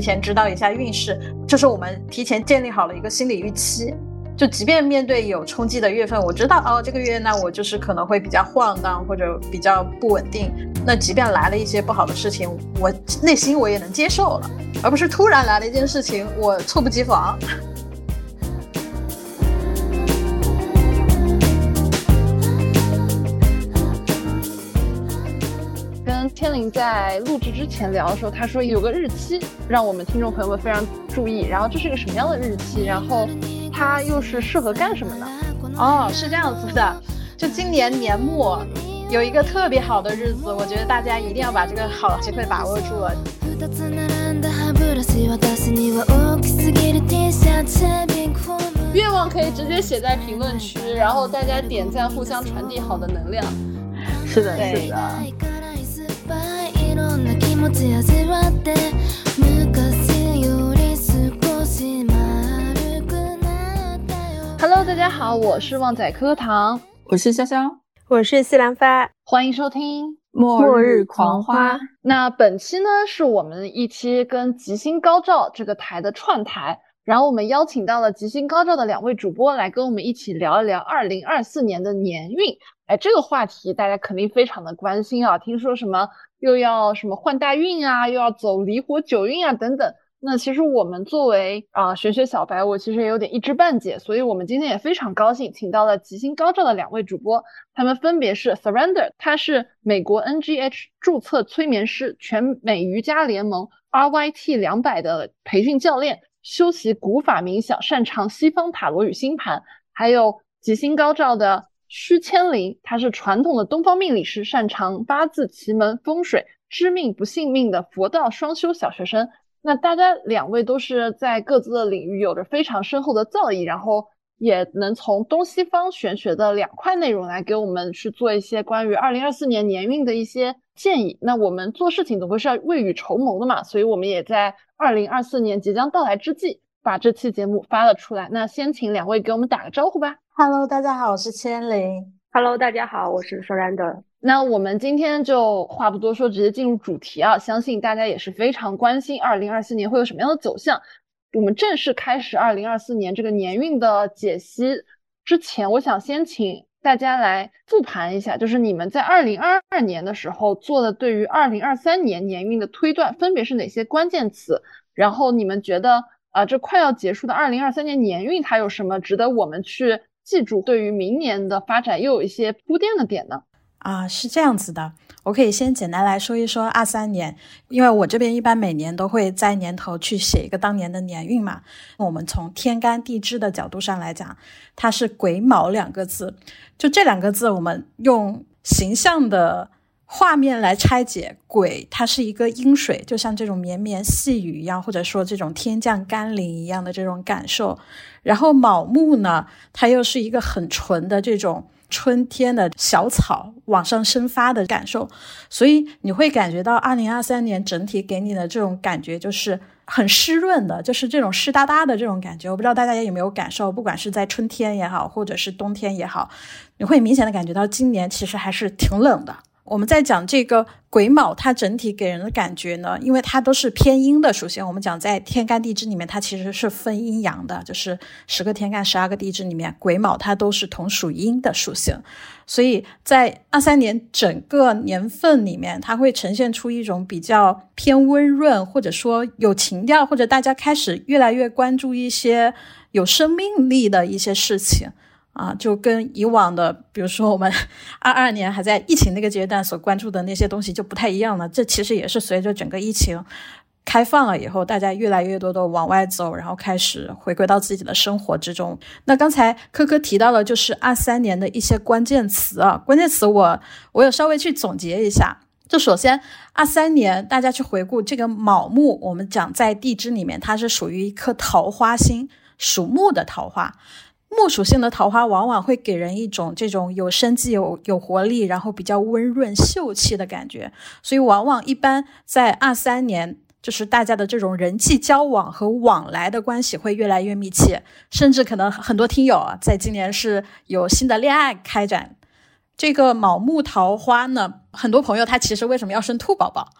提前知道一下运势，就是我们提前建立好了一个心理预期。就即便面对有冲击的月份，我知道哦，这个月那我就是可能会比较晃荡或者比较不稳定。那即便来了一些不好的事情，我内心我也能接受了，而不是突然来了一件事情，我猝不及防。天灵在录制之前聊的时候，他说有个日期让我们听众朋友们非常注意，然后这是一个什么样的日期？然后它又是适合干什么呢？哦，是这样子的，就今年年末有一个特别好的日子，我觉得大家一定要把这个好机会把握住了。愿望可以直接写在评论区，然后大家点赞，互相传递好的能量。是的，是的。Hello，大家好，我是旺仔课堂，我是潇潇，我是西兰花，欢迎收听《末日狂花》。那本期呢，是我们一期跟吉星高照这个台的串台，然后我们邀请到了吉星高照的两位主播来跟我们一起聊一聊二零二四年的年运。哎，这个话题大家肯定非常的关心啊！听说什么又要什么换大运啊，又要走离火九运啊，等等。那其实我们作为啊玄学小白，我其实也有点一知半解，所以我们今天也非常高兴，请到了吉星高照的两位主播，他们分别是 Surrender，他是美国 NGH 注册催眠师，全美瑜伽联盟 RYT 两百的培训教练，修习古法冥想，擅长西方塔罗与星盘，还有吉星高照的。虚千灵，他是传统的东方命理师，擅长八字、奇门、风水、知命不信命的佛道双修小学生。那大家两位都是在各自的领域有着非常深厚的造诣，然后也能从东西方玄学的两块内容来给我们去做一些关于二零二四年年运的一些建议。那我们做事情总归是要未雨绸缪的嘛，所以我们也在二零二四年即将到来之际，把这期节目发了出来。那先请两位给我们打个招呼吧。Hello，大家好，我是千灵。Hello，大家好，我是 Surrender。那我们今天就话不多说，直接进入主题啊！相信大家也是非常关心二零二四年会有什么样的走向。我们正式开始二零二四年这个年运的解析之前，我想先请大家来复盘一下，就是你们在二零二二年的时候做的对于二零二三年年运的推断，分别是哪些关键词？然后你们觉得啊，这快要结束的二零二三年年运，它有什么值得我们去？记住，对于明年的发展又有一些铺垫的点呢？啊，是这样子的，我可以先简单来说一说二三年，因为我这边一般每年都会在年头去写一个当年的年运嘛。我们从天干地支的角度上来讲，它是癸卯两个字，就这两个字，我们用形象的。画面来拆解，癸它是一个阴水，就像这种绵绵细雨一样，或者说这种天降甘霖一样的这种感受。然后卯木呢，它又是一个很纯的这种春天的小草往上生发的感受。所以你会感觉到二零二三年整体给你的这种感觉就是很湿润的，就是这种湿哒哒的这种感觉。我不知道大家有没有感受，不管是在春天也好，或者是冬天也好，你会明显的感觉到今年其实还是挺冷的。我们在讲这个癸卯，它整体给人的感觉呢，因为它都是偏阴的。首先，我们讲在天干地支里面，它其实是分阴阳的，就是十个天干、十二个地支里面，癸卯它都是同属阴的属性。所以在二三年整个年份里面，它会呈现出一种比较偏温润，或者说有情调，或者大家开始越来越关注一些有生命力的一些事情。啊，就跟以往的，比如说我们 二二年还在疫情那个阶段所关注的那些东西就不太一样了。这其实也是随着整个疫情开放了以后，大家越来越多的往外走，然后开始回归到自己的生活之中。那刚才科科提到了，就是二三年的一些关键词啊，关键词我我有稍微去总结一下。就首先二三年，大家去回顾这个卯木，我们讲在地支里面，它是属于一颗桃花星，属木的桃花。木属性的桃花往往会给人一种这种有生机、有有活力，然后比较温润秀气的感觉。所以，往往一般在二三年，就是大家的这种人际交往和往来的关系会越来越密切，甚至可能很多听友啊，在今年是有新的恋爱开展。这个卯木桃花呢，很多朋友他其实为什么要生兔宝宝？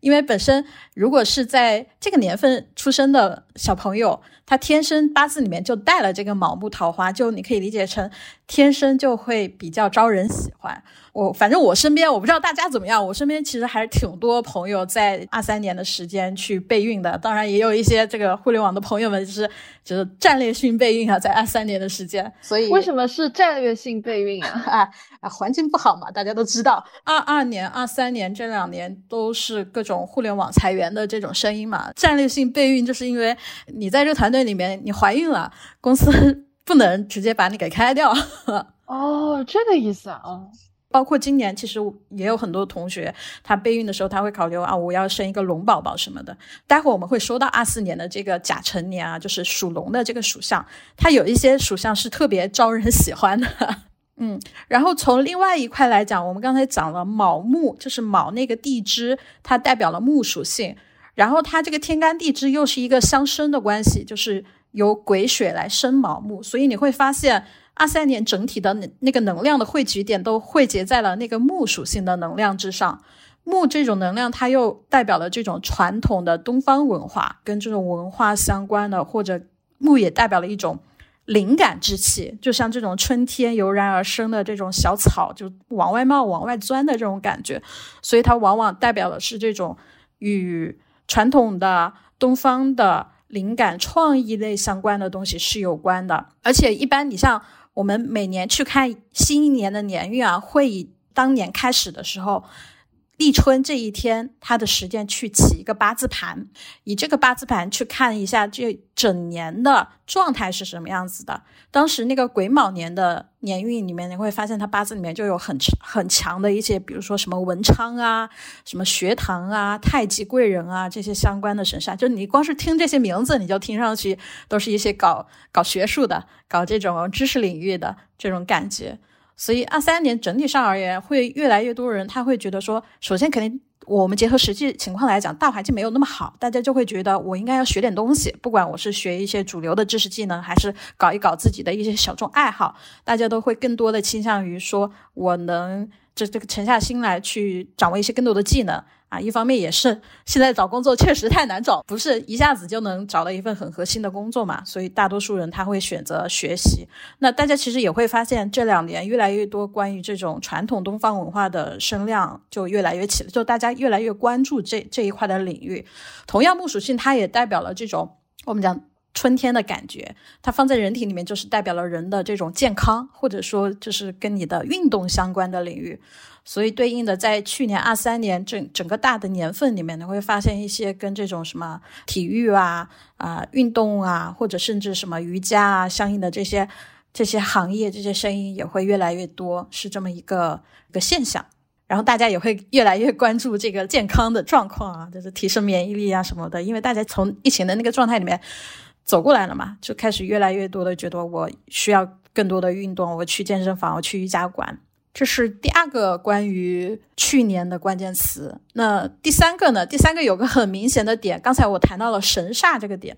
因为本身如果是在这个年份出生的小朋友，他天生八字里面就带了这个卯木桃花，就你可以理解成天生就会比较招人喜欢。我反正我身边我不知道大家怎么样，我身边其实还是挺多朋友在二三年的时间去备孕的，当然也有一些这个互联网的朋友们就是就是战略性备孕啊，在二三年的时间。所以为什么是战略性备孕啊？啊啊，环境不好嘛，大家都知道。二二年、二三年这两年都是各种互联网裁员的这种声音嘛。战略性备孕就是因为你在这个团队里面你怀孕了，公司 不能直接把你给开掉。哦，这个意思啊。包括今年，其实也有很多同学，他备孕的时候，他会考虑啊，我要生一个龙宝宝什么的。待会儿我们会说到二四年的这个甲辰年啊，就是属龙的这个属相，它有一些属相是特别招人喜欢的。嗯，然后从另外一块来讲，我们刚才讲了卯木，就是卯那个地支，它代表了木属性，然后它这个天干地支又是一个相生的关系，就是由癸水来生卯木，所以你会发现。二三年整体的那那个能量的汇聚点都汇集在了那个木属性的能量之上，木这种能量它又代表了这种传统的东方文化，跟这种文化相关的，或者木也代表了一种灵感之气，就像这种春天油然而生的这种小草，就往外冒、往外钻的这种感觉，所以它往往代表的是这种与传统的东方的灵感、创意类相关的东西是有关的，而且一般你像。我们每年去看新一年的年运啊，会以当年开始的时候，立春这一天，它的时间去起一个八字盘，以这个八字盘去看一下这整年的状态是什么样子的。当时那个癸卯年的年运里面，你会发现它八字里面就有很很强的一些，比如说什么文昌啊、什么学堂啊、太极贵人啊这些相关的神煞。就你光是听这些名字，你就听上去都是一些搞搞学术的、搞这种知识领域的这种感觉。所以二三年整体上而言，会越来越多人他会觉得说，首先肯定。我们结合实际情况来讲，大环境没有那么好，大家就会觉得我应该要学点东西，不管我是学一些主流的知识技能，还是搞一搞自己的一些小众爱好，大家都会更多的倾向于说，我能这这个沉下心来去掌握一些更多的技能。啊，一方面也是现在找工作确实太难找，不是一下子就能找到一份很核心的工作嘛，所以大多数人他会选择学习。那大家其实也会发现，这两年越来越多关于这种传统东方文化的声量就越来越起了，就大家越来越关注这这一块的领域。同样，木属性它也代表了这种我们讲春天的感觉，它放在人体里面就是代表了人的这种健康，或者说就是跟你的运动相关的领域。所以，对应的，在去年二三年整整个大的年份里面，你会发现一些跟这种什么体育啊、啊运动啊，或者甚至什么瑜伽啊相应的这些这些行业，这些声音也会越来越多，是这么一个一个现象。然后大家也会越来越关注这个健康的状况啊，就是提升免疫力啊什么的，因为大家从疫情的那个状态里面走过来了嘛，就开始越来越多的觉得我需要更多的运动，我去健身房，我去瑜伽馆。这是第二个关于去年的关键词。那第三个呢？第三个有个很明显的点，刚才我谈到了神煞这个点。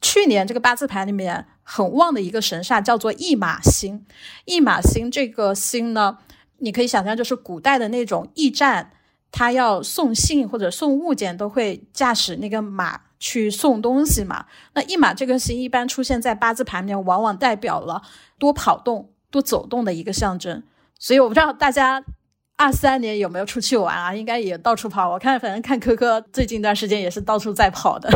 去年这个八字盘里面很旺的一个神煞叫做驿马星。驿马星这个星呢，你可以想象就是古代的那种驿站，他要送信或者送物件都会驾驶那个马去送东西嘛。那驿马这个星一般出现在八字盘里面，往往代表了多跑动、多走动的一个象征。所以我不知道大家二三年有没有出去玩啊？应该也到处跑。我看，反正看科科最近一段时间也是到处在跑的。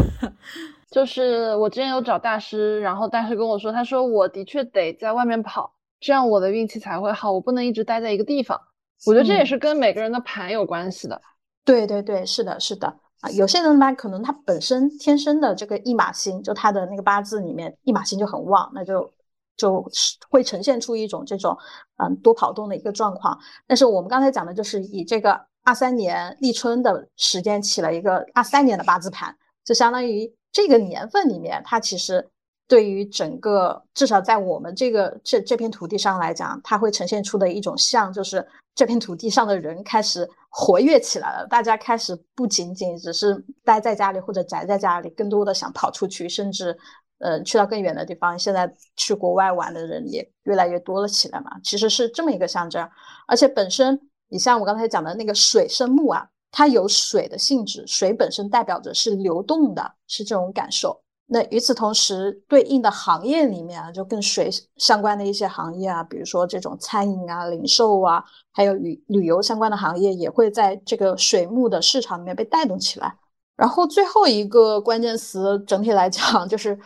就是我之前有找大师，然后大师跟我说，他说我的确得在外面跑，这样我的运气才会好。我不能一直待在一个地方。我觉得这也是跟每个人的盘有关系的。对对对，是的，是的啊。有些人吧，可能他本身天生的这个驿马星，就他的那个八字里面驿马星就很旺，那就。就是会呈现出一种这种嗯多跑动的一个状况，但是我们刚才讲的就是以这个二三年立春的时间起了一个二三年的八字盘，就相当于这个年份里面，它其实对于整个至少在我们这个这这片土地上来讲，它会呈现出的一种像，就是这片土地上的人开始活跃起来了，大家开始不仅仅只是待在家里或者宅在家里，更多的想跑出去，甚至。呃，去到更远的地方，现在去国外玩的人也越来越多了起来嘛。其实是这么一个象征，而且本身你像我刚才讲的那个水生木啊，它有水的性质，水本身代表着是流动的，是这种感受。那与此同时，对应的行业里面啊，就跟水相关的一些行业啊，比如说这种餐饮啊、零售啊，还有旅旅游相关的行业，也会在这个水木的市场里面被带动起来。然后最后一个关键词，整体来讲就是，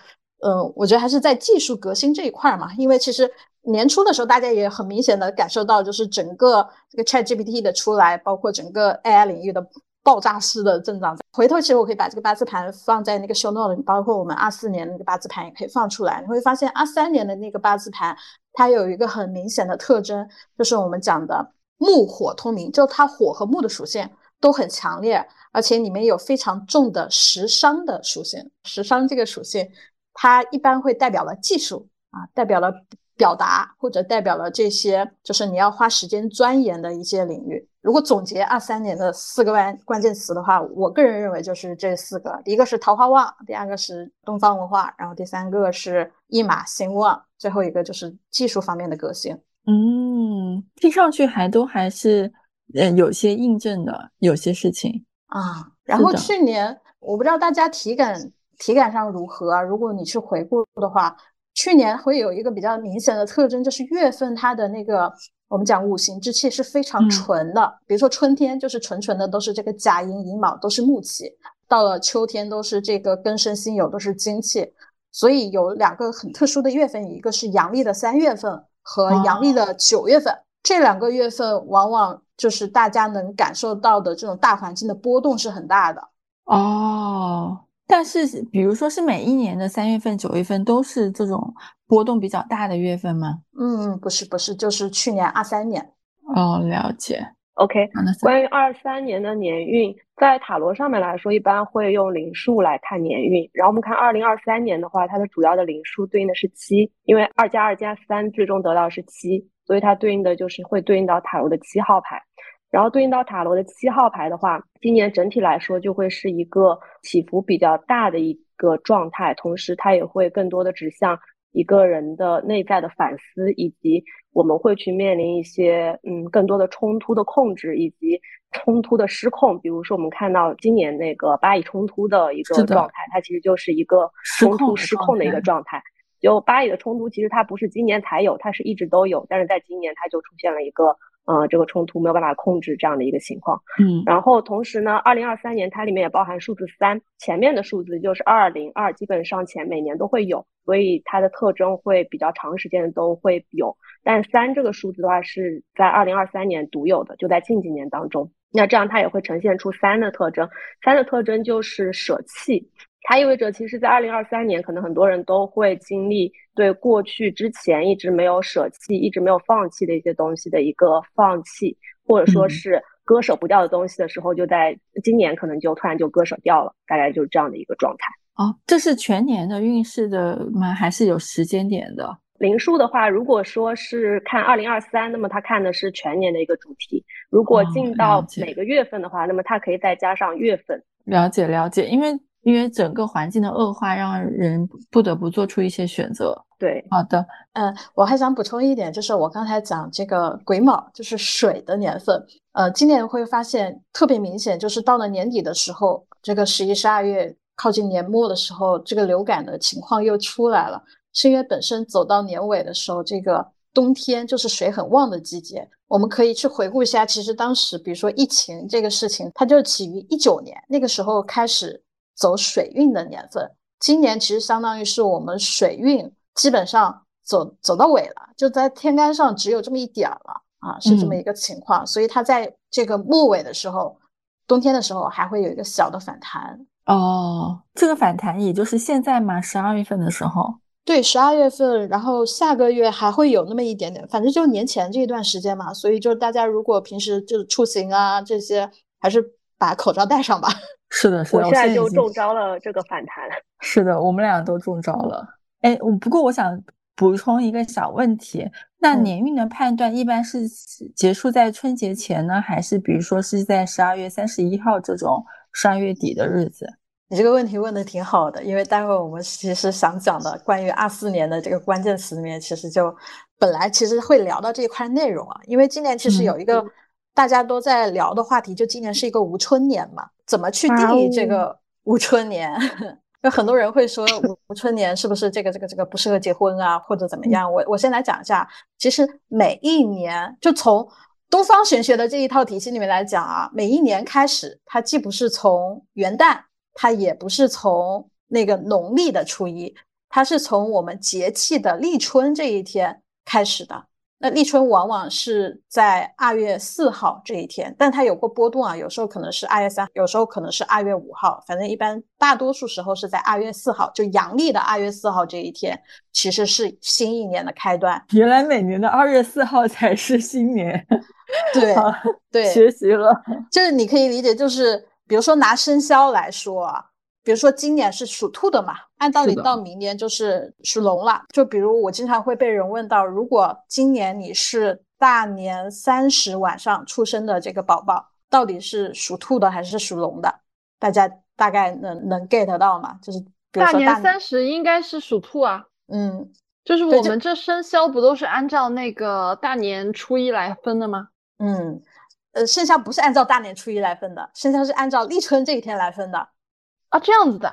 嗯，我觉得还是在技术革新这一块嘛，因为其实年初的时候，大家也很明显的感受到，就是整个这个 ChatGPT 的出来，包括整个 AI 领域的。爆炸式的增长，回头其实我可以把这个八字盘放在那个 show note 里，包括我们二四年那个八字盘也可以放出来。你会发现二三年的那个八字盘，它有一个很明显的特征，就是我们讲的木火通明，就它火和木的属性都很强烈，而且里面有非常重的食伤的属性。食伤这个属性，它一般会代表了技术啊，代表了表达，或者代表了这些就是你要花时间钻研的一些领域。如果总结二三年的四个关关键词的话，我个人认为就是这四个：第一个是桃花旺，第二个是东方文化，然后第三个是一马兴旺，最后一个就是技术方面的革新。嗯，听上去还都还是嗯有些印证的，有些事情啊。然后去年我不知道大家体感体感上如何啊？如果你去回顾的话，去年会有一个比较明显的特征，就是月份它的那个。我们讲五行之气是非常纯的，比如说春天就是纯纯的都是这个甲寅寅卯都是木气，到了秋天都是这个庚申辛酉都是金气，所以有两个很特殊的月份，一个是阳历的三月份和阳历的九月份，这两个月份往往就是大家能感受到的这种大环境的波动是很大的哦。但是比如说是每一年的三月份、九月份都是这种。波动比较大的月份吗？嗯，不是，不是，就是去年二三年。哦，了解。OK，关于二三年的年运，在塔罗上面来说，一般会用灵数来看年运。然后我们看二零二三年的话，它的主要的灵数对应的是七，因为二加二加三最终得到是七，所以它对应的就是会对应到塔罗的七号牌。然后对应到塔罗的七号牌的话，今年整体来说就会是一个起伏比较大的一个状态，同时它也会更多的指向。一个人的内在的反思，以及我们会去面临一些嗯更多的冲突的控制，以及冲突的失控。比如说，我们看到今年那个巴以冲突的一个状态，它其实就是一个冲突失控的一个状态。就巴以的冲突，其实它不是今年才有，它是一直都有，但是在今年它就出现了一个。呃，这个冲突没有办法控制这样的一个情况。嗯，然后同时呢，二零二三年它里面也包含数字三，前面的数字就是二零二，基本上前每年都会有，所以它的特征会比较长时间都会有。但三这个数字的话是在二零二三年独有的，就在近几年当中，那这样它也会呈现出三的特征。三的特征就是舍弃。它意味着，其实，在二零二三年，可能很多人都会经历对过去之前一直没有舍弃、一直没有放弃的一些东西的一个放弃，或者说是割舍不掉的东西的时候，就在今年可能就突然就割舍掉了，大概就是这样的一个状态。哦，这是全年的运势的吗？还是有时间点的？灵数的话，如果说是看二零二三，那么它看的是全年的一个主题；如果进到每个月份的话，那么它可以再加上月份。了解了解，因为。因为整个环境的恶化，让人不得不做出一些选择。对，好的，嗯，我还想补充一点，就是我刚才讲这个癸卯，就是水的年份。呃，今年会发现特别明显，就是到了年底的时候，这个十一、十二月靠近年末的时候，这个流感的情况又出来了。是因为本身走到年尾的时候，这个冬天就是水很旺的季节。我们可以去回顾一下，其实当时比如说疫情这个事情，它就起于一九年那个时候开始。走水运的年份，今年其实相当于是我们水运基本上走走到尾了，就在天干上只有这么一点儿了啊，是这么一个情况。所以它在这个末尾的时候，冬天的时候还会有一个小的反弹。哦，这个反弹也就是现在嘛？十二月份的时候？对，十二月份，然后下个月还会有那么一点点，反正就年前这一段时间嘛。所以就大家如果平时就是出行啊这些，还是把口罩戴上吧。是的，是的，我现在就中招了这个反弹。是的，我们俩都中招了。哎，我不过我想补充一个小问题，那年运的判断一般是结束在春节前呢，还是比如说是在十二月三十一号这种十二月底的日子？你这个问题问的挺好的，因为待会我们其实想讲的关于二四年的这个关键词里面，其实就本来其实会聊到这一块内容啊，因为今年其实有一个。大家都在聊的话题，就今年是一个无春年嘛，怎么去定义这个无春年？有很多人会说无春年是不是这个这个这个不适合结婚啊，或者怎么样？我我先来讲一下，其实每一年就从东方玄学的这一套体系里面来讲啊，每一年开始，它既不是从元旦，它也不是从那个农历的初一，它是从我们节气的立春这一天开始的。那立春往往是在二月四号这一天，但它有过波动啊，有时候可能是二月三，有时候可能是二月五号，反正一般大多数时候是在二月四号，就阳历的二月四号这一天，其实是新一年的开端。原来每年的二月四号才是新年，对 对，学习了，就是你可以理解，就是比如说拿生肖来说啊。比如说今年是属兔的嘛，按道理到明年就是属龙了。就比如我经常会被人问到，如果今年你是大年三十晚上出生的这个宝宝，到底是属兔的还是属龙的？大家大概能能 get 到吗？就是大年三十应该是属兔啊。嗯，就是我们这生肖不都是按照那个大年初一来分的吗？嗯，呃，生肖不是按照大年初一来分的，生肖是按照立春这一天来分的。啊，这样子的，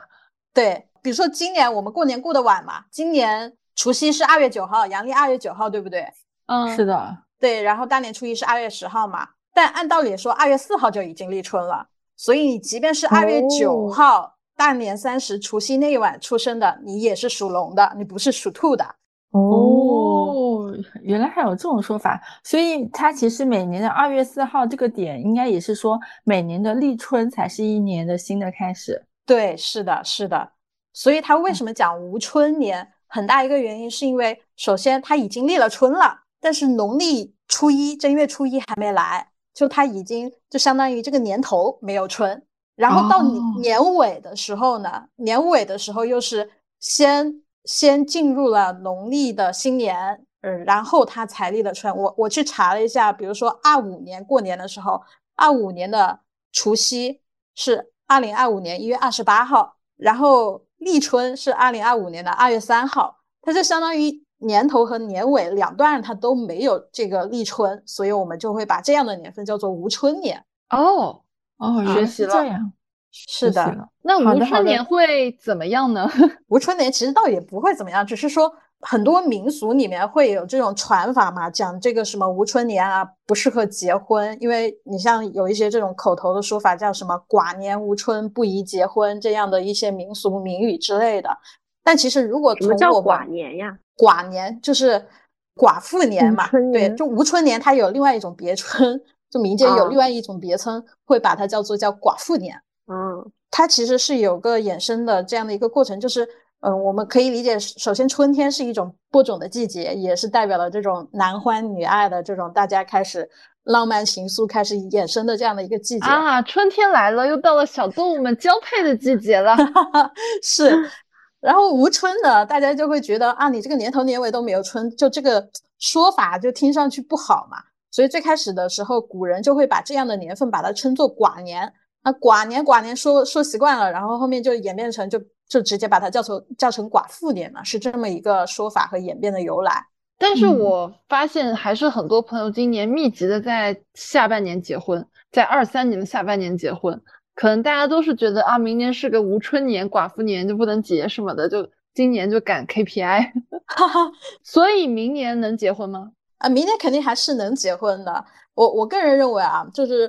对，比如说今年我们过年过得晚嘛，今年除夕是二月九号，阳历二月九号，对不对？嗯，是的，对。然后大年初一是二月十号嘛，但按道理说二月四号就已经立春了，所以你即便是二月九号大年三十除夕那一晚出生的，你也是属龙的，你不是属兔的。哦，原来还有这种说法，所以它其实每年的二月四号这个点，应该也是说每年的立春才是一年的新的开始。对，是的，是的，所以他为什么讲无春年？很大一个原因是因为，首先他已经立了春了，但是农历初一正月初一还没来，就他已经就相当于这个年头没有春，然后到年尾的时候呢，年尾的时候又是先先进入了农历的新年，嗯，然后他才立了春。我我去查了一下，比如说二五年过年的时候，二五年的除夕是。二零二五年一月二十八号，然后立春是二零二五年的二月三号，它就相当于年头和年尾两段它都没有这个立春，所以我们就会把这样的年份叫做无春年。哦哦，学习了，这样是的。那无春年会怎么样呢？无春年其实倒也不会怎么样，只是说。很多民俗里面会有这种传法嘛，讲这个什么无春年啊，不适合结婚，因为你像有一些这种口头的说法，叫什么寡年无春不宜结婚这样的一些民俗名语之类的。但其实如果什么叫寡年呀？寡年就是寡妇年嘛，对，就无春年它有另外一种别称，就民间有另外一种别称，会把它叫做叫寡妇年。嗯，它其实是有个衍生的这样的一个过程，就是。嗯，我们可以理解，首先春天是一种播种的季节，也是代表了这种男欢女爱的这种大家开始浪漫情愫开始衍生的这样的一个季节啊。春天来了，又到了小动物们交配的季节了。是，然后无春呢，大家就会觉得啊，你这个年头年尾都没有春，就这个说法就听上去不好嘛。所以最开始的时候，古人就会把这样的年份把它称作寡年。那寡年寡年说说习惯了，然后后面就演变成就。就直接把它叫成叫成寡妇年了，是这么一个说法和演变的由来。但是我发现还是很多朋友今年密集的在下半年结婚，在二三年的下半年结婚，可能大家都是觉得啊，明年是个无春年、寡妇年就不能结什么的，就今年就赶 KPI。哈哈，所以明年能结婚吗？啊，明年肯定还是能结婚的。我我个人认为啊，就是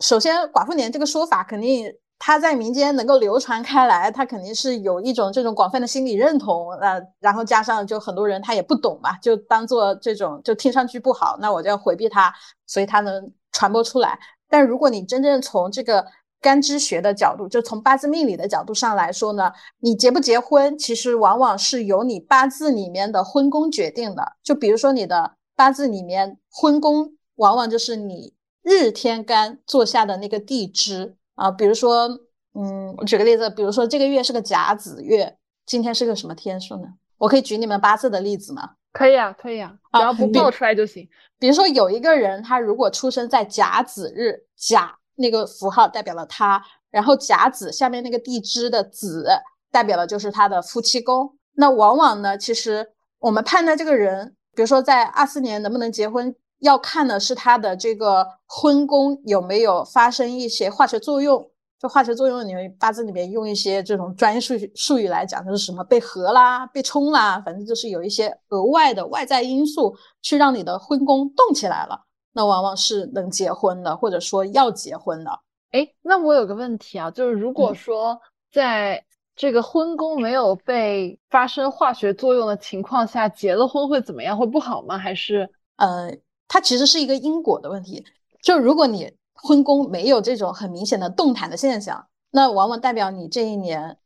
首先寡妇年这个说法肯定。它在民间能够流传开来，它肯定是有一种这种广泛的心理认同，呃，然后加上就很多人他也不懂嘛，就当做这种就听上去不好，那我就要回避它，所以它能传播出来。但如果你真正从这个干支学的角度，就从八字命理的角度上来说呢，你结不结婚，其实往往是由你八字里面的婚宫决定的。就比如说你的八字里面婚宫，往往就是你日天干坐下的那个地支。啊，比如说，嗯，我举个例子，比如说这个月是个甲子月，今天是个什么天数呢？我可以举你们八字的例子吗？可以啊，可以啊，只要不爆出来就行。比如说有一个人，他如果出生在甲子日，甲那个符号代表了他，然后甲子下面那个地支的子代表的就是他的夫妻宫。那往往呢，其实我们判断这个人，比如说在二四年能不能结婚。要看的是它的这个婚宫有没有发生一些化学作用。就化学作用，你们八字里面用一些这种专业术语术语来讲，就是什么被合啦、被冲啦，反正就是有一些额外的外在因素去让你的婚宫动起来了，那往往是能结婚的，或者说要结婚的。哎，那我有个问题啊，就是如果说在这个婚宫没有被发生化学作用的情况下结了婚会怎么样？会不好吗？还是呃，它其实是一个因果的问题。就如果你婚宫没有这种很明显的动弹的现象，那往往代表你这一年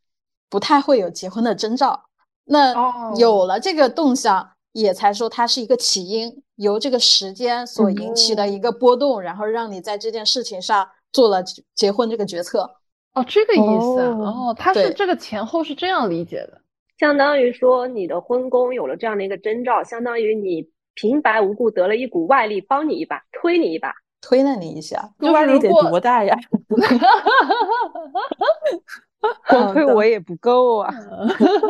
不太会有结婚的征兆。那有了这个动向，也才说它是一个起因，由这个时间所引起的一个波动，然后让你在这件事情上做了结婚这个决策。哦，这个意思哦，他是这个前后是这样理解的，相当于说你的婚宫有了这样的一个征兆，相当于你平白无故得了一股外力帮你一把，推你一把。推了你一下，外力得多大呀？光推我也不够啊！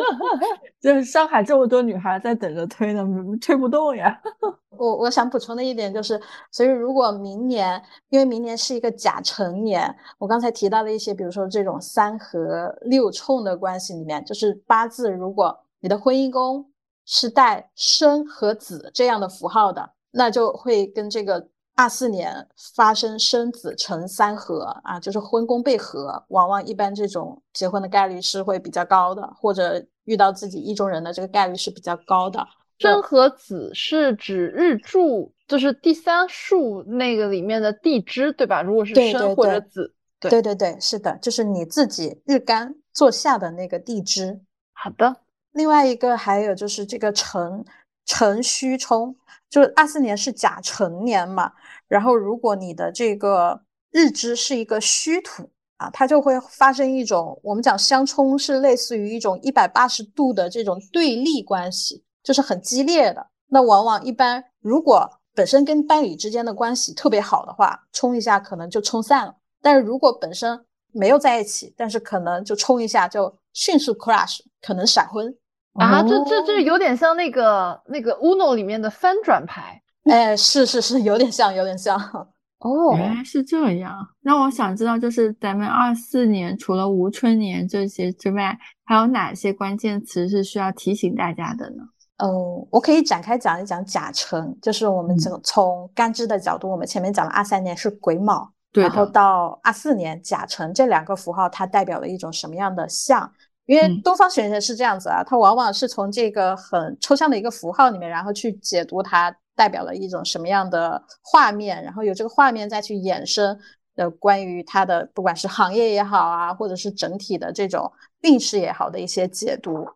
就是上海这么多女孩在等着推呢，推不动呀。我我想补充的一点就是，所以如果明年，因为明年是一个甲辰年，我刚才提到的一些，比如说这种三合六冲的关系里面，就是八字，如果你的婚姻宫是带生和子这样的符号的，那就会跟这个。二四年发生生子成三合啊，就是婚宫被合，往往一般这种结婚的概率是会比较高的，或者遇到自己意中人的这个概率是比较高的。生和子是指日柱，就是第三竖那个里面的地支，对吧？如果是生或者子，对对对，是的，就是你自己日干坐下的那个地支。好的，另外一个还有就是这个辰辰戌冲。就是二四年是甲辰年嘛，然后如果你的这个日支是一个虚土啊，它就会发生一种我们讲相冲，是类似于一种一百八十度的这种对立关系，就是很激烈的。那往往一般如果本身跟伴侣之间的关系特别好的话，冲一下可能就冲散了；但是如果本身没有在一起，但是可能就冲一下就迅速 crash，可能闪婚。啊，这这这有点像那个那个 Uno 里面的翻转牌，哎，是是是，有点像，有点像。哦，原来是这样。那我想知道，就是咱们二四年除了无春年这些之外，还有哪些关键词是需要提醒大家的呢？嗯，我可以展开讲一讲甲辰，就是我们从从干支的角度，我们前面讲了二三年是癸卯，然后到二四年甲辰这两个符号，它代表了一种什么样的象？因为东方玄学是这样子啊，它往往是从这个很抽象的一个符号里面，然后去解读它代表了一种什么样的画面，然后有这个画面再去衍生的关于它的不管是行业也好啊，或者是整体的这种运势也好的一些解读。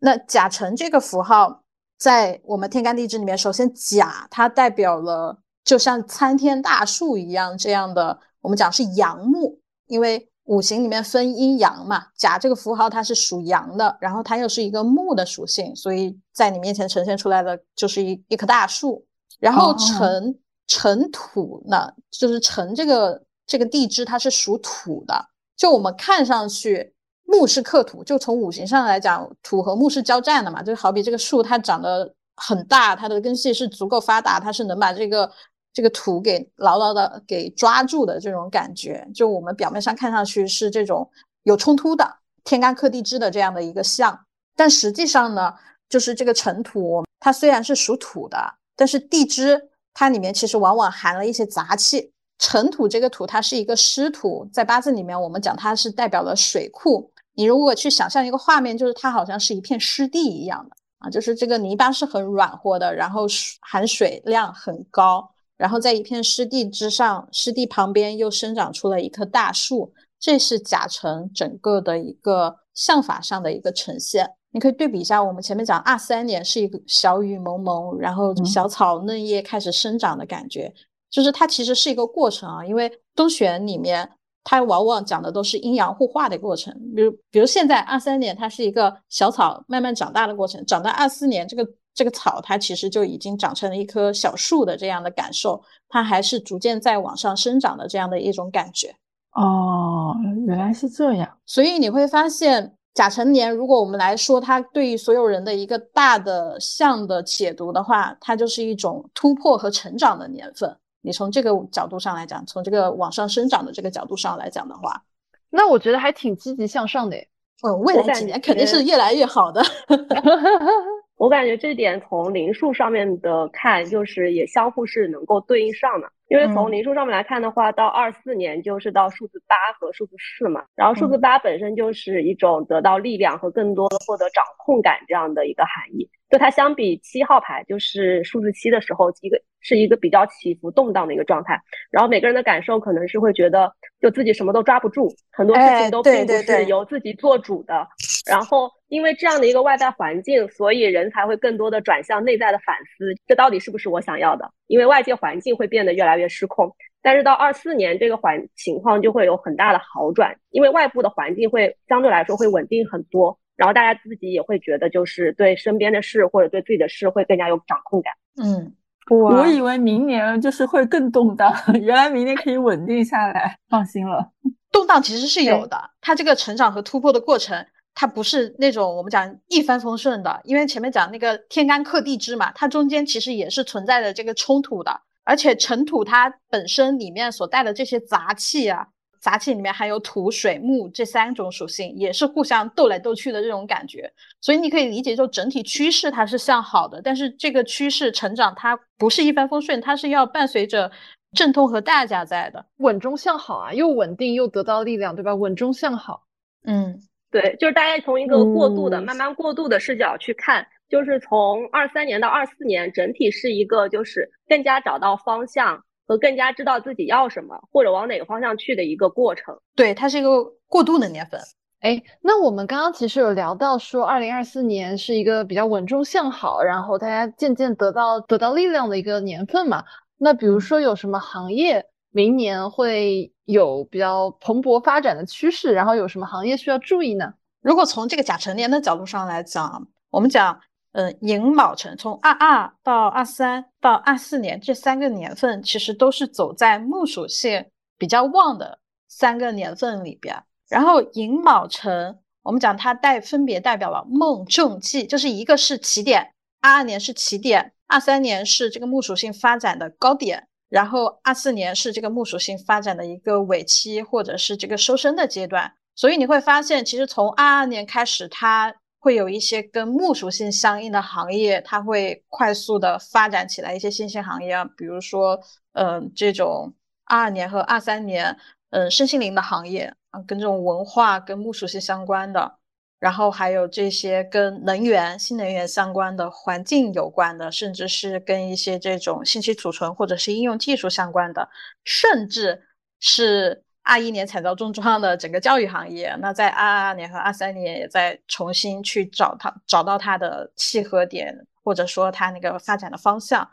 那甲辰这个符号在我们天干地支里面，首先甲它代表了就像参天大树一样这样的，我们讲是阳木，因为。五行里面分阴阳嘛，甲这个符号它是属阳的，然后它又是一个木的属性，所以在你面前呈现出来的就是一一棵大树。然后辰辰土呢，就是辰这个这个地支它是属土的，就我们看上去木是克土，就从五行上来讲，土和木是交战的嘛，就好比这个树它长得很大，它的根系是足够发达，它是能把这个。这个土给牢牢的给抓住的这种感觉，就我们表面上看上去是这种有冲突的天干克地支的这样的一个象，但实际上呢，就是这个尘土，它虽然是属土的，但是地支它里面其实往往含了一些杂气。尘土这个土，它是一个湿土，在八字里面我们讲它是代表了水库。你如果去想象一个画面，就是它好像是一片湿地一样的啊，就是这个泥巴是很软和的，然后含水量很高。然后在一片湿地之上，湿地旁边又生长出了一棵大树，这是甲辰整个的一个相法上的一个呈现。你可以对比一下，我们前面讲二三年是一个小雨蒙蒙，然后小草嫩叶开始生长的感觉，就是它其实是一个过程啊。因为东玄里面它往往讲的都是阴阳互化的过程，比如比如现在二三年它是一个小草慢慢长大的过程，长到二四年这个。这个草它其实就已经长成了一棵小树的这样的感受，它还是逐渐在往上生长的这样的一种感觉。哦，原来是这样。所以你会发现甲辰年，如果我们来说它对于所有人的一个大的象的解读的话，它就是一种突破和成长的年份。你从这个角度上来讲，从这个往上生长的这个角度上来讲的话，那我觉得还挺积极向上的。嗯，未来几年肯定是越来越好的。我感觉这点从灵数上面的看，就是也相互是能够对应上的。因为从灵数上面来看的话，到二四年就是到数字八和数字四嘛，然后数字八本身就是一种得到力量和更多的获得掌控感这样的一个含义。就它相比七号牌，就是数字七的时候，一个是一个比较起伏动荡的一个状态。然后每个人的感受可能是会觉得，就自己什么都抓不住，很多事情都并不是由自己做主的。然后因为这样的一个外在环境，所以人才会更多的转向内在的反思，这到底是不是我想要的？因为外界环境会变得越来越失控。但是到二四年，这个环情况就会有很大的好转，因为外部的环境会相对来说会稳定很多。然后大家自己也会觉得，就是对身边的事或者对自己的事会更加有掌控感。嗯，我以为明年就是会更动荡，原来明年可以稳定下来，放心了。动荡其实是有的，它这个成长和突破的过程，它不是那种我们讲一帆风顺的，因为前面讲那个天干克地支嘛，它中间其实也是存在着这个冲突的，而且尘土它本身里面所带的这些杂气啊。杂气里面含有土、水、木这三种属性，也是互相斗来斗去的这种感觉，所以你可以理解，就整体趋势它是向好的，但是这个趋势成长它不是一帆风顺，它是要伴随着阵痛和代价在的，稳中向好啊，又稳定又得到力量，对吧？稳中向好，嗯，对，就是大家从一个过渡的、慢慢过渡的视角去看，就是从二三年到二四年，整体是一个就是更加找到方向。和更加知道自己要什么或者往哪个方向去的一个过程，对，它是一个过渡的年份。哎，那我们刚刚其实有聊到说，二零二四年是一个比较稳中向好，然后大家渐渐得到得到力量的一个年份嘛。那比如说有什么行业明年会有比较蓬勃发展的趋势，然后有什么行业需要注意呢？如果从这个甲辰年的角度上来讲，我们讲。嗯，寅卯辰从二二到二三到二四年这三个年份，其实都是走在木属性比较旺的三个年份里边。然后寅卯辰，我们讲它代分别代表了梦、正、忌，就是一个是起点，二二年是起点，二三年是这个木属性发展的高点，然后二四年是这个木属性发展的一个尾期或者是这个收身的阶段。所以你会发现，其实从二二年开始，它。会有一些跟木属性相应的行业，它会快速的发展起来。一些新兴行业啊，比如说，嗯，这种二二年和二三年，嗯，身心灵的行业啊，跟这种文化跟木属性相关的，然后还有这些跟能源、新能源相关的、环境有关的，甚至是跟一些这种信息储存或者是应用技术相关的，甚至是。二一年惨遭重创的整个教育行业，那在二二年和二三年也在重新去找它，找到它的契合点，或者说它那个发展的方向。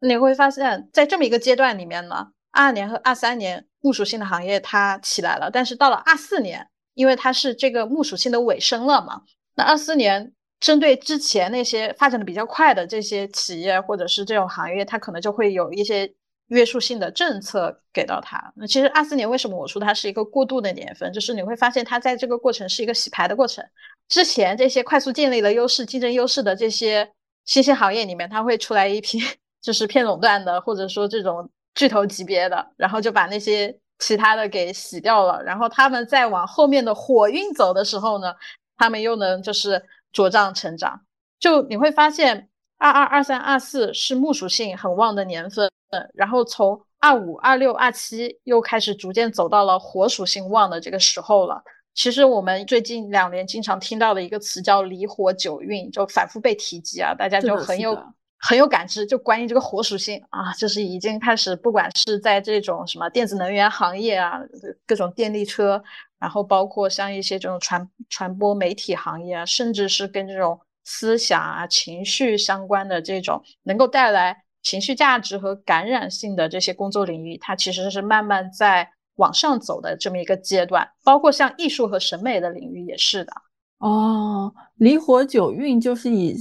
你会发现在这么一个阶段里面呢，二二年和二三年木属性的行业它起来了，但是到了二四年，因为它是这个木属性的尾声了嘛，那二四年针对之前那些发展的比较快的这些企业或者是这种行业，它可能就会有一些。约束性的政策给到它，那其实二四年为什么我说它是一个过渡的年份？就是你会发现它在这个过程是一个洗牌的过程。之前这些快速建立了优势、竞争优势的这些新兴行业里面，它会出来一批 就是偏垄断的，或者说这种巨头级别的，然后就把那些其他的给洗掉了。然后他们再往后面的火运走的时候呢，他们又能就是茁壮成长。就你会发现，二二、二三、二四是木属性很旺的年份。嗯，然后从二五、二六、二七又开始逐渐走到了火属性旺的这个时候了。其实我们最近两年经常听到的一个词叫离火九运，就反复被提及啊，大家就很有很有感知。就关于这个火属性啊，就是已经开始，不管是在这种什么电子能源行业啊，各种电力车，然后包括像一些这种传传播媒体行业啊，甚至是跟这种思想啊、情绪相关的这种，能够带来。情绪价值和感染性的这些工作领域，它其实是慢慢在往上走的这么一个阶段，包括像艺术和审美的领域也是的。哦，离火九运就是以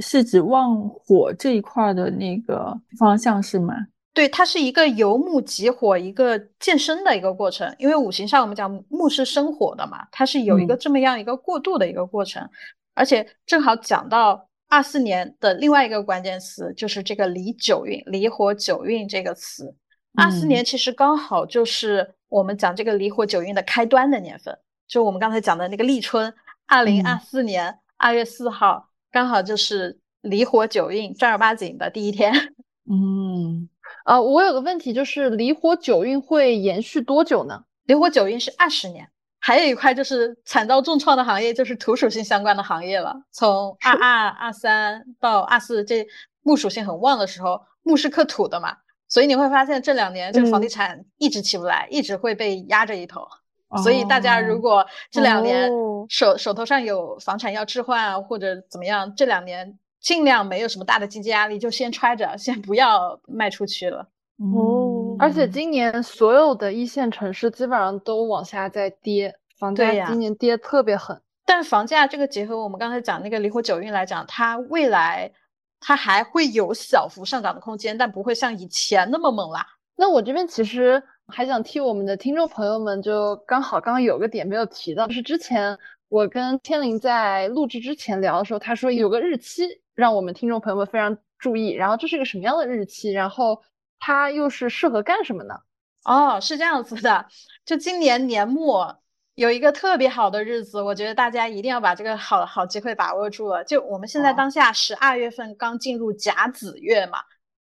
是指旺火这一块的那个方向是吗？对，它是一个由木及火，一个健身的一个过程。因为五行上我们讲木是生火的嘛，它是有一个这么样一个过渡的一个过程。而且正好讲到二四年的另外一个关键词，就是这个离九运，离火九运这个词。二四年其实刚好就是我们讲这个离火九运的开端的年份，就我们刚才讲的那个立春，二零二四年二月四号，刚好就是离火九运正儿八经的第一天。嗯。啊，我有个问题，就是离火九运会延续多久呢？离火九运是二十年，还有一块就是惨遭重创的行业，就是土属性相关的行业了。从二 二、二三到二四，这木属性很旺的时候，木是克土的嘛，所以你会发现这两年这个房地产一直起不来，一直会被压着一头。所以大家如果这两年手手头上有房产要置换啊或者怎么样，这两年。尽量没有什么大的经济压力，就先揣着，先不要卖出去了。哦，而且今年所有的一线城市基本上都往下在跌，房价今年跌特别狠。但房价这个结合我们刚才讲那个离火九运来讲，它未来它还会有小幅上涨的空间，但不会像以前那么猛啦。那我这边其实还想替我们的听众朋友们，就刚好刚刚有个点没有提到，就是之前我跟天灵在录制之前聊的时候，他说有个日期。让我们听众朋友们非常注意，然后这是一个什么样的日期？然后它又是适合干什么呢？哦，是这样子的，就今年年末有一个特别好的日子，我觉得大家一定要把这个好好机会把握住了。就我们现在当下十二月份刚进入甲子月嘛，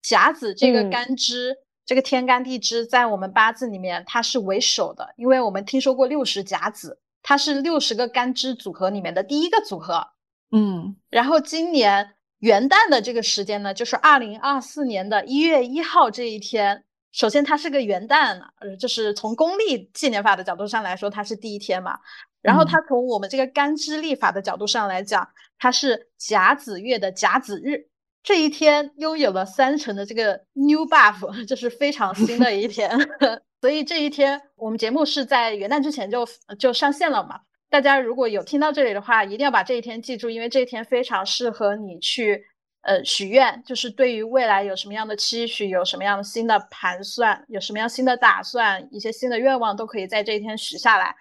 甲子这个干支，这个天干地支在我们八字里面它是为首的，因为我们听说过六十甲子，它是六十个干支组合里面的第一个组合。嗯，然后今年元旦的这个时间呢，就是二零二四年的一月一号这一天。首先，它是个元旦，呃，就是从公历纪年法的角度上来说，它是第一天嘛。然后，它从我们这个干支历法的角度上来讲，它是甲子月的甲子日。这一天拥有了三成的这个 new buff，这是非常 新的一天。所以这一天，我们节目是在元旦之前就就上线了嘛。大家如果有听到这里的话，一定要把这一天记住，因为这一天非常适合你去呃许愿，就是对于未来有什么样的期许，有什么样的新的盘算，有什么样新的打算，一些新的愿望都可以在这一天许下来。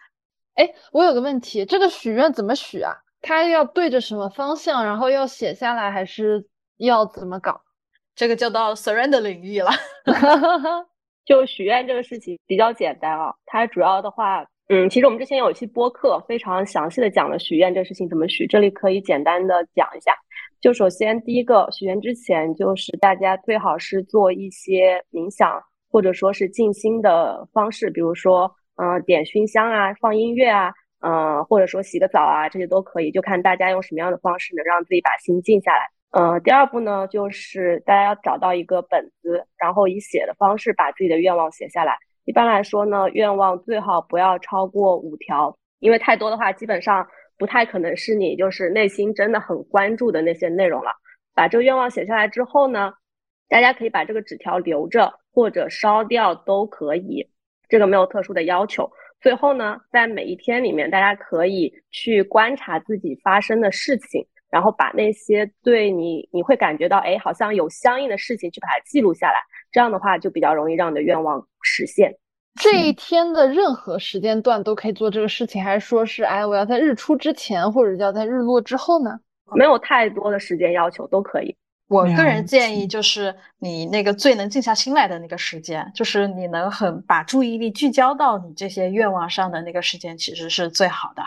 哎，我有个问题，这个许愿怎么许啊？它要对着什么方向，然后要写下来，还是要怎么搞？这个就到 surrender 领域了。就许愿这个事情比较简单啊，它主要的话。嗯，其实我们之前有一期播客，非常详细的讲了许愿这个事情怎么许，这里可以简单的讲一下。就首先第一个，许愿之前就是大家最好是做一些冥想或者说是静心的方式，比如说，嗯，点熏香啊，放音乐啊，嗯，或者说洗个澡啊，这些都可以，就看大家用什么样的方式能让自己把心静下来。嗯，第二步呢，就是大家要找到一个本子，然后以写的方式把自己的愿望写下来。一般来说呢，愿望最好不要超过五条，因为太多的话，基本上不太可能是你就是内心真的很关注的那些内容了。把这个愿望写下来之后呢，大家可以把这个纸条留着或者烧掉都可以，这个没有特殊的要求。最后呢，在每一天里面，大家可以去观察自己发生的事情，然后把那些对你你会感觉到哎好像有相应的事情去把它记录下来。这样的话就比较容易让你的愿望实现。这一天的任何时间段都可以做这个事情，还是说是哎，我要在日出之前，或者要在日落之后呢？没有太多的时间要求，都可以。我个人建议就是你那个最能静下心来的那个时间，就是你能很把注意力聚焦到你这些愿望上的那个时间，其实是最好的。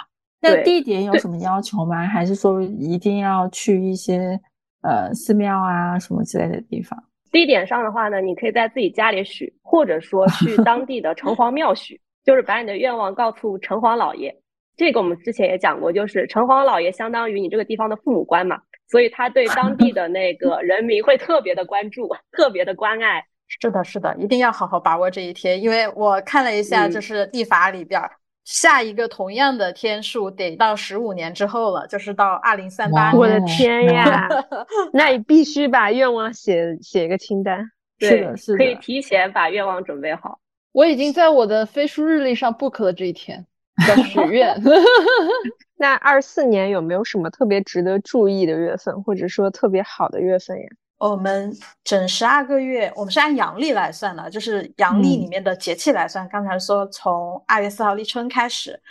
那地点有什么要求吗？还是说一定要去一些呃寺庙啊什么之类的地方？地点上的话呢，你可以在自己家里许，或者说去当地的城隍庙许，就是把你的愿望告诉城隍老爷。这个我们之前也讲过，就是城隍老爷相当于你这个地方的父母官嘛，所以他对当地的那个人民会特别的关注，特别的关爱。是的，是的，一定要好好把握这一天，因为我看了一下，就是地法里边。下一个同样的天数得到十五年之后了，就是到二零三八年。我的天呀！那你必须把愿望写写一个清单。是的，是的，可以提前把愿望准备好。我已经在我的飞书日历上 book 了这一天 要许愿。那二四年有没有什么特别值得注意的月份，或者说特别好的月份呀？我们整十二个月，我们是按阳历来算的，就是阳历里面的节气来算。刚才说从二月四号立春开始，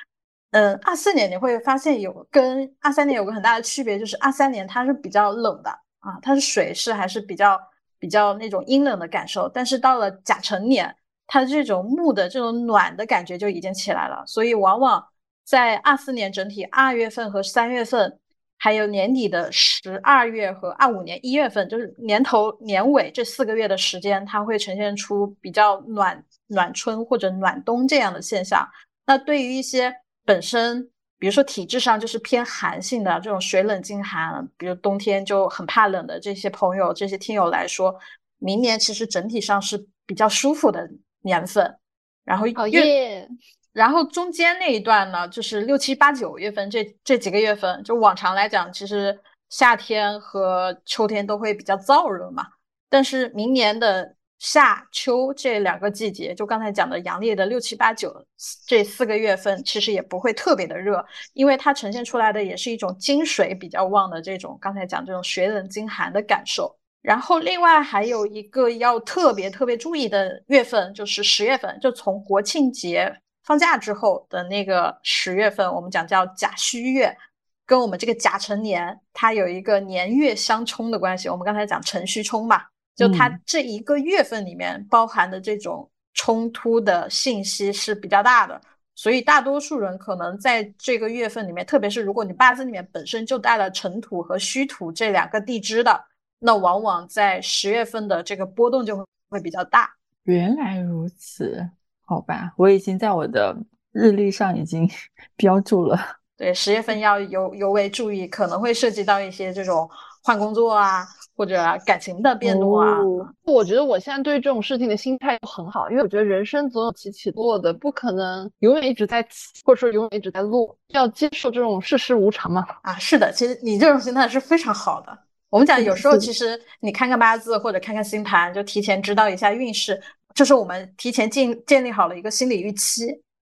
嗯，二四年你会发现有跟二三年有个很大的区别，就是二三年它是比较冷的啊，它是水势还是比较比较那种阴冷的感受。但是到了甲辰年，它这种木的这种暖的感觉就已经起来了，所以往往在二四年整体二月份和三月份。还有年底的十二月和二五年一月份，就是年头年尾这四个月的时间，它会呈现出比较暖暖春或者暖冬这样的现象。那对于一些本身，比如说体质上就是偏寒性的这种水冷经寒，比如冬天就很怕冷的这些朋友、这些听友来说，明年其实整体上是比较舒服的年份。然后越然后中间那一段呢，就是六七八九月份这这几个月份，就往常来讲，其实夏天和秋天都会比较燥热嘛。但是明年的夏秋这两个季节，就刚才讲的阳历的六七八九这四个月份，其实也不会特别的热，因为它呈现出来的也是一种金水比较旺的这种刚才讲这种水冷金寒的感受。然后另外还有一个要特别特别注意的月份，就是十月份，就从国庆节。放假之后的那个十月份，我们讲叫甲戌月，跟我们这个甲辰年，它有一个年月相冲的关系。我们刚才讲辰戌冲嘛，就它这一个月份里面包含的这种冲突的信息是比较大的，所以大多数人可能在这个月份里面，特别是如果你八字里面本身就带了辰土和戌土这两个地支的，那往往在十月份的这个波动就会会比较大。原来如此。好吧，我已经在我的日历上已经 标注了。对，十月份要尤尤为注意，可能会涉及到一些这种换工作啊，或者感情的变动啊。我觉得我现在对这种事情的心态很好，因为我觉得人生总有起起落的，不可能永远一直在起，或者说永远一直在落，要接受这种世事无常嘛。啊，是的，其实你这种心态是非常好的。我们讲有时候其实你看看八字或者看看星盘，就提前知道一下运势。就是我们提前建建立好了一个心理预期，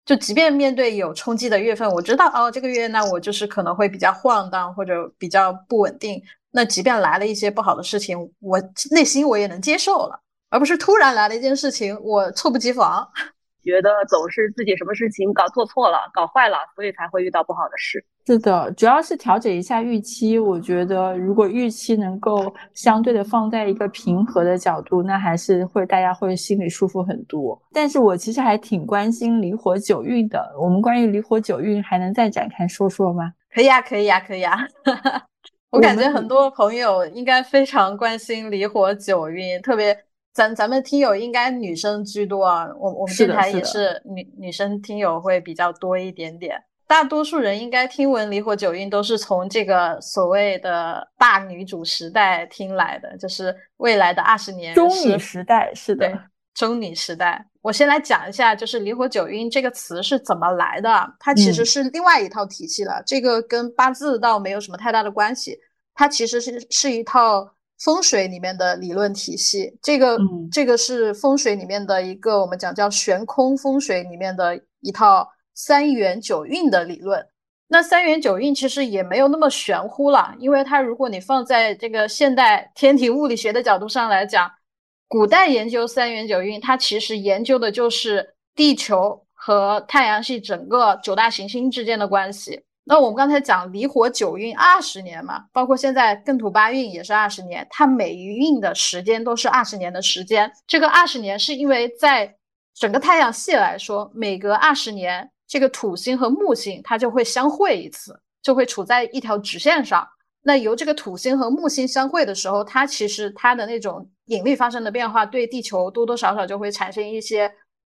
就即便面对有冲击的月份，我知道哦，这个月那我就是可能会比较晃荡或者比较不稳定。那即便来了一些不好的事情，我内心我也能接受了，而不是突然来了一件事情，我猝不及防。觉得总是自己什么事情搞做错了、搞坏了，所以才会遇到不好的事。是的，主要是调整一下预期。我觉得如果预期能够相对的放在一个平和的角度，那还是会大家会心里舒服很多。但是我其实还挺关心离火九运的。我们关于离火九运还能再展开说说吗？可以啊，可以啊，可以啊。我感觉很多朋友应该非常关心离火九运，特别。咱咱们听友应该女生居多啊，我我们电台也是女女生听友会比较多一点点。大多数人应该听闻离火九运都是从这个所谓的大女主时代听来的，就是未来的二十年中女时代是的，中女时代。我先来讲一下，就是离火九运这个词是怎么来的，它其实是另外一套体系了，这个跟八字倒没有什么太大的关系，它其实是是一套。风水里面的理论体系，这个这个是风水里面的一个我们讲叫悬空风水里面的一套三元九运的理论。那三元九运其实也没有那么玄乎了，因为它如果你放在这个现代天体物理学的角度上来讲，古代研究三元九运，它其实研究的就是地球和太阳系整个九大行星之间的关系。那我们刚才讲离火九运二十年嘛，包括现在艮土八运也是二十年，它每一运的时间都是二十年的时间。这个二十年是因为在整个太阳系来说，每隔二十年，这个土星和木星它就会相会一次，就会处在一条直线上。那由这个土星和木星相会的时候，它其实它的那种引力发生的变化，对地球多多少少就会产生一些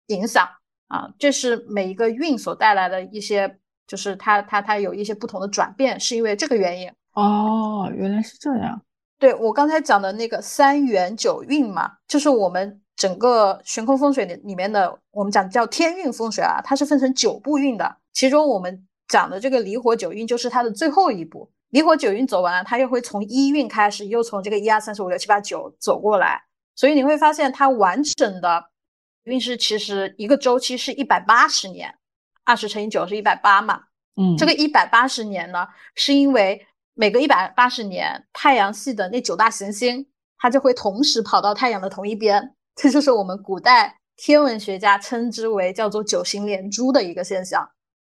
影响啊。这是每一个运所带来的一些。就是它，它，它有一些不同的转变，是因为这个原因哦。原来是这样。对我刚才讲的那个三元九运嘛，就是我们整个悬空风水里里面的，我们讲叫天运风水啊，它是分成九步运的。其中我们讲的这个离火九运就是它的最后一步。离火九运走完了，它又会从一运开始，又从这个一二三四五六七八九走过来。所以你会发现，它完整的运势其实一个周期是一百八十年。二十乘以九是一百八嘛，嗯，这个一百八十年呢，是因为每个一百八十年，太阳系的那九大行星它就会同时跑到太阳的同一边。这就是我们古代天文学家称之为叫做九星连珠的一个现象。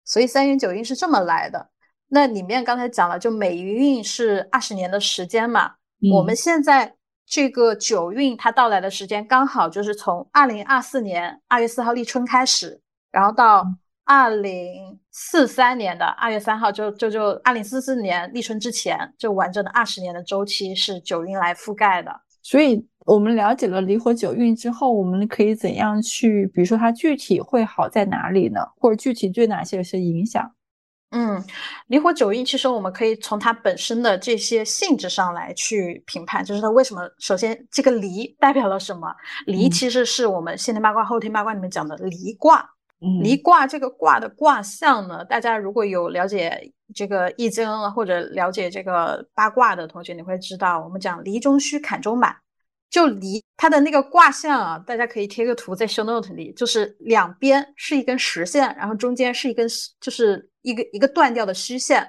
所以三元九运是这么来的。那里面刚才讲了，就每一运是二十年的时间嘛。我们现在这个九运它到来的时间刚好就是从二零二四年二月四号立春开始，然后到二零四三年的二月三号，就就就二零四四年立春之前，就完整的二十年的周期是九运来覆盖的。所以我们了解了离火九运之后，我们可以怎样去，比如说它具体会好在哪里呢？或者具体对哪些有些影响？嗯，离火九运其实我们可以从它本身的这些性质上来去评判，就是它为什么。首先，这个离代表了什么？离其实是我们先天八卦、后天八卦里面讲的离卦。离卦这个卦的卦象呢，大家如果有了解这个易经或者了解这个八卦的同学，你会知道，我们讲离中虚，坎中满。就离它的那个卦象啊，大家可以贴个图在 show note 里，就是两边是一根实线，然后中间是一根就是一个一个断掉的虚线，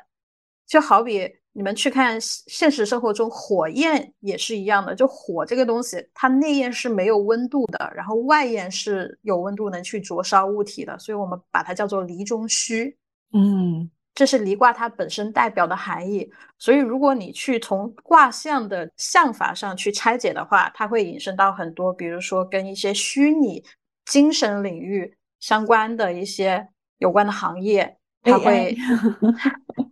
就好比你们去看现实生活中火焰也是一样的，就火这个东西，它内焰是没有温度的，然后外焰是有温度能去灼烧物体的，所以我们把它叫做离中虚。嗯。这是离卦它本身代表的含义，所以如果你去从卦象的象法上去拆解的话，它会引申到很多，比如说跟一些虚拟精神领域相关的一些有关的行业，它会。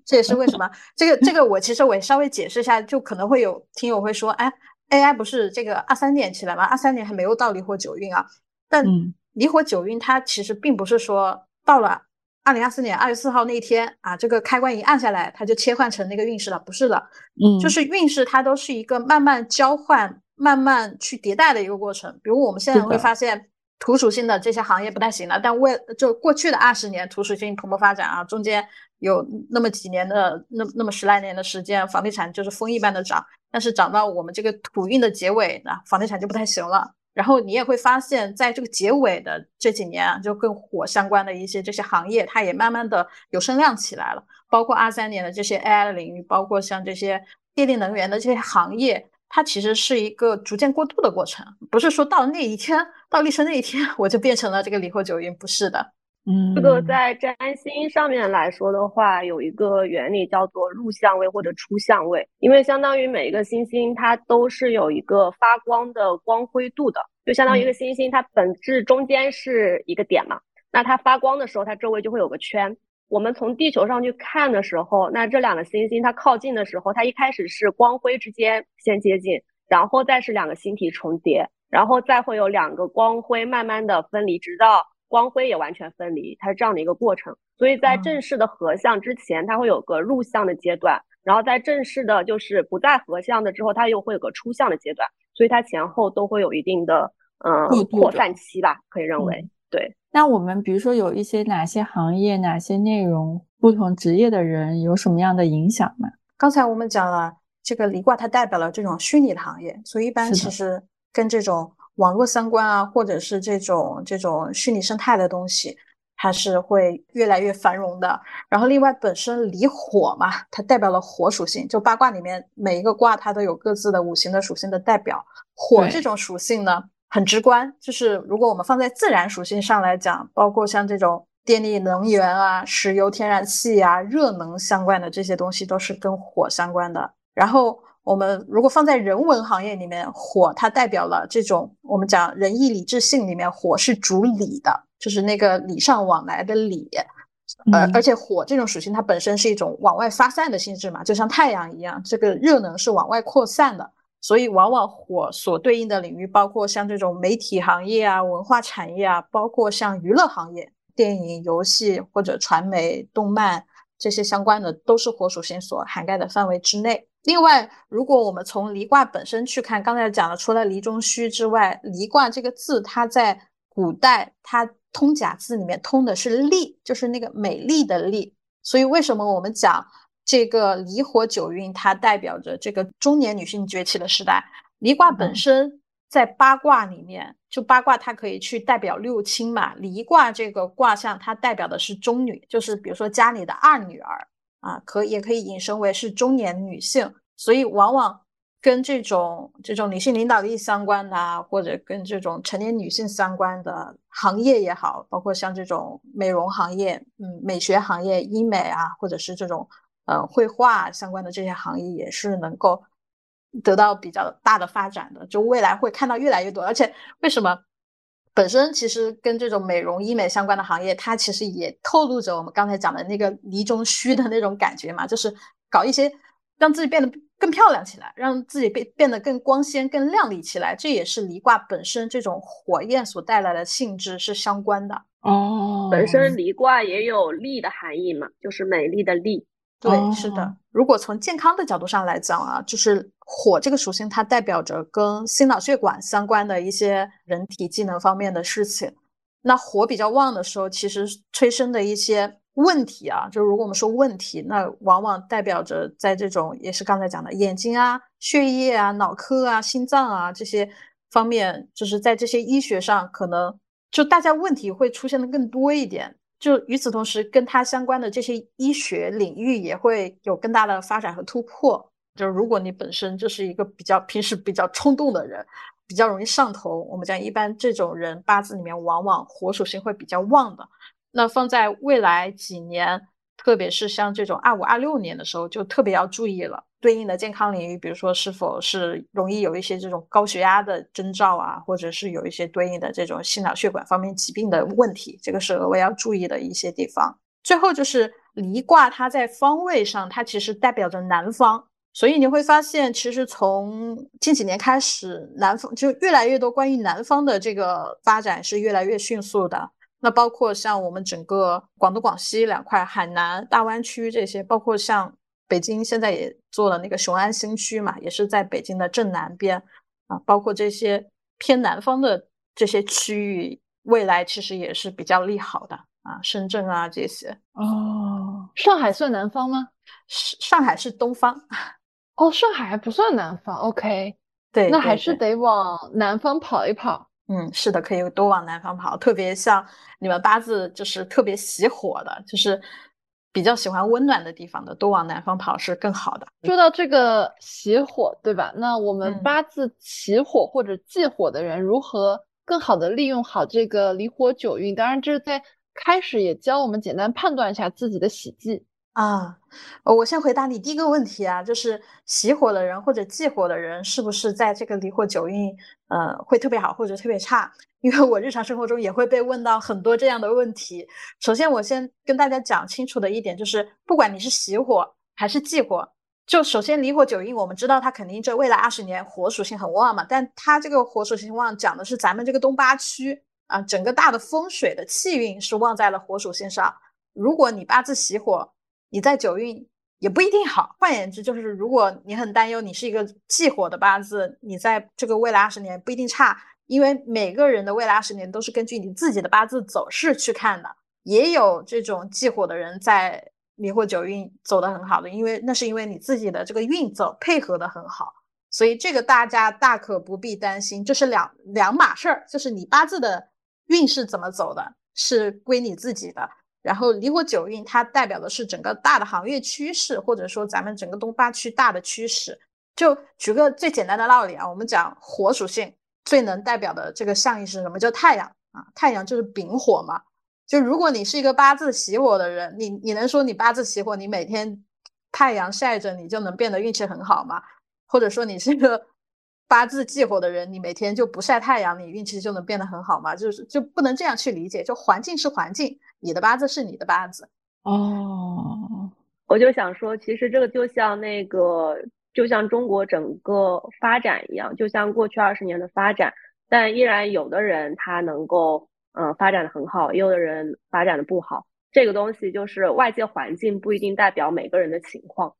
这也是为什么 这个这个我其实我也稍微解释一下，就可能会有听友会说，哎，AI 不是这个二三年起来吗？二三年还没有到离火九运啊，但离火九运它其实并不是说到了。二零二四年二月四号那一天啊，这个开关一按下来，它就切换成那个运势了，不是的，嗯，就是运势它都是一个慢慢交换、慢慢去迭代的一个过程。比如我们现在会发现土属性的这些行业不太行了，但为就过去的二十年土属性蓬勃发展啊，中间有那么几年的那那么十来年的时间，房地产就是风一般的涨，但是涨到我们这个土运的结尾啊，房地产就不太行了。然后你也会发现，在这个结尾的这几年啊，就跟火相关的一些这些行业，它也慢慢的有声量起来了。包括二三年的这些 AI 的领域，包括像这些电力能源的这些行业，它其实是一个逐渐过渡的过程，不是说到那一天，到立春那一天，我就变成了这个李火九云，不是的。嗯，这个在占星上面来说的话，有一个原理叫做入相位或者出相位，因为相当于每一个星星它都是有一个发光的光辉度的，就相当于一个星星它本质中间是一个点嘛，那它发光的时候，它周围就会有个圈。我们从地球上去看的时候，那这两个星星它靠近的时候，它一开始是光辉之间先接近，然后再是两个星体重叠，然后再会有两个光辉慢慢的分离，直到。光辉也完全分离，它是这样的一个过程，所以在正式的合相之前，它会有个入相的阶段，然后在正式的就是不再合相的之后，它又会有个出相的阶段，所以它前后都会有一定的嗯扩散期吧，可以认为对。那我们比如说有一些哪些行业、哪些内容、不同职业的人有什么样的影响吗？刚才我们讲了这个离卦，它代表了这种虚拟的行业，所以一般其实跟这种。网络相关啊，或者是这种这种虚拟生态的东西，它是会越来越繁荣的。然后另外本身离火嘛，它代表了火属性。就八卦里面每一个卦它都有各自的五行的属性的代表。火这种属性呢很直观，就是如果我们放在自然属性上来讲，包括像这种电力能源啊、石油天然气啊、热能相关的这些东西，都是跟火相关的。然后。我们如果放在人文行业里面，火它代表了这种我们讲仁义礼智信里面，火是主礼的，就是那个礼尚往来的礼。呃，而且火这种属性它本身是一种往外发散的性质嘛，就像太阳一样，这个热能是往外扩散的。所以往往火所对应的领域，包括像这种媒体行业啊、文化产业啊，包括像娱乐行业、电影、游戏或者传媒、动漫这些相关的，都是火属性所涵盖的范围之内。另外，如果我们从离卦本身去看，刚才讲了，除了离中虚之外，离卦这个字，它在古代它通假字里面通的是丽，就是那个美丽的丽。所以为什么我们讲这个离火九运，它代表着这个中年女性崛起的时代？离卦本身在八卦里面，就八卦它可以去代表六亲嘛。离卦这个卦象，它代表的是中女，就是比如说家里的二女儿。啊，可也可以引申为是中年女性，所以往往跟这种这种女性领导力相关的啊，或者跟这种成年女性相关的行业也好，包括像这种美容行业、嗯美学行业、医美啊，或者是这种呃绘画相关的这些行业，也是能够得到比较大的发展的。就未来会看到越来越多，而且为什么？本身其实跟这种美容医美相关的行业，它其实也透露着我们刚才讲的那个离中虚的那种感觉嘛，就是搞一些让自己变得更漂亮起来，让自己变变得更光鲜、更亮丽起来。这也是离卦本身这种火焰所带来的性质是相关的哦。本身离卦也有丽的含义嘛，就是美丽的丽。对，是的。如果从健康的角度上来讲啊，就是火这个属性，它代表着跟心脑血管相关的一些人体机能方面的事情。那火比较旺的时候，其实催生的一些问题啊，就如果我们说问题，那往往代表着在这种也是刚才讲的眼睛啊、血液啊、脑科啊、心脏啊这些方面，就是在这些医学上，可能就大家问题会出现的更多一点。就与此同时，跟它相关的这些医学领域也会有更大的发展和突破。就如果你本身就是一个比较平时比较冲动的人，比较容易上头，我们讲一般这种人八字里面往往火属性会比较旺的。那放在未来几年。特别是像这种二五二六年的时候，就特别要注意了。对应的健康领域，比如说是否是容易有一些这种高血压的征兆啊，或者是有一些对应的这种心脑血管方面疾病的问题，这个是额外要注意的一些地方。最后就是离卦，它在方位上，它其实代表着南方，所以你会发现，其实从近几年开始，南方就越来越多关于南方的这个发展是越来越迅速的。那包括像我们整个广东、广西两块海南大湾区这些，包括像北京现在也做了那个雄安新区嘛，也是在北京的正南边啊，包括这些偏南方的这些区域，未来其实也是比较利好的啊，深圳啊这些。哦，上海算南方吗？上上海是东方。哦，上海还不算南方。OK，对，那还是得往南方跑一跑。嗯，是的，可以多往南方跑，特别像你们八字就是特别喜火的，就是比较喜欢温暖的地方的，多往南方跑是更好的。说到这个喜火，对吧？那我们八字喜火或者忌火的人，如何更好的利用好这个离火九运？当然，这是在开始也教我们简单判断一下自己的喜忌。啊，我先回答你第一个问题啊，就是喜火的人或者忌火的人，是不是在这个离火九运，呃，会特别好或者特别差？因为我日常生活中也会被问到很多这样的问题。首先，我先跟大家讲清楚的一点就是，不管你是喜火还是忌火，就首先离火九运，我们知道它肯定这未来二十年火属性很旺嘛，但它这个火属性旺讲的是咱们这个东八区啊，整个大的风水的气运是旺在了火属性上。如果你八字喜火，你在九运也不一定好。换言之，就是如果你很担忧，你是一个忌火的八字，你在这个未来二十年不一定差，因为每个人的未来二十年都是根据你自己的八字走势去看的。也有这种忌火的人在离火九运走得很好的，因为那是因为你自己的这个运走配合的很好，所以这个大家大可不必担心，这是两两码事儿，就是你八字的运势怎么走的，是归你自己的。然后离火九运，它代表的是整个大的行业趋势，或者说咱们整个东八区大的趋势。就举个最简单的道理啊，我们讲火属性最能代表的这个象意是什么？叫太阳啊，太阳就是丙火嘛。就如果你是一个八字喜火的人，你你能说你八字喜火，你每天太阳晒着你就能变得运气很好吗？或者说你是一个八字忌火的人，你每天就不晒太阳，你运气就能变得很好吗？就是就不能这样去理解，就环境是环境。你的八字是你的八字哦，我就想说，其实这个就像那个，就像中国整个发展一样，就像过去二十年的发展，但依然有的人他能够嗯发展的很好，也有的人发展的不好。这个东西就是外界环境不一定代表每个人的情况。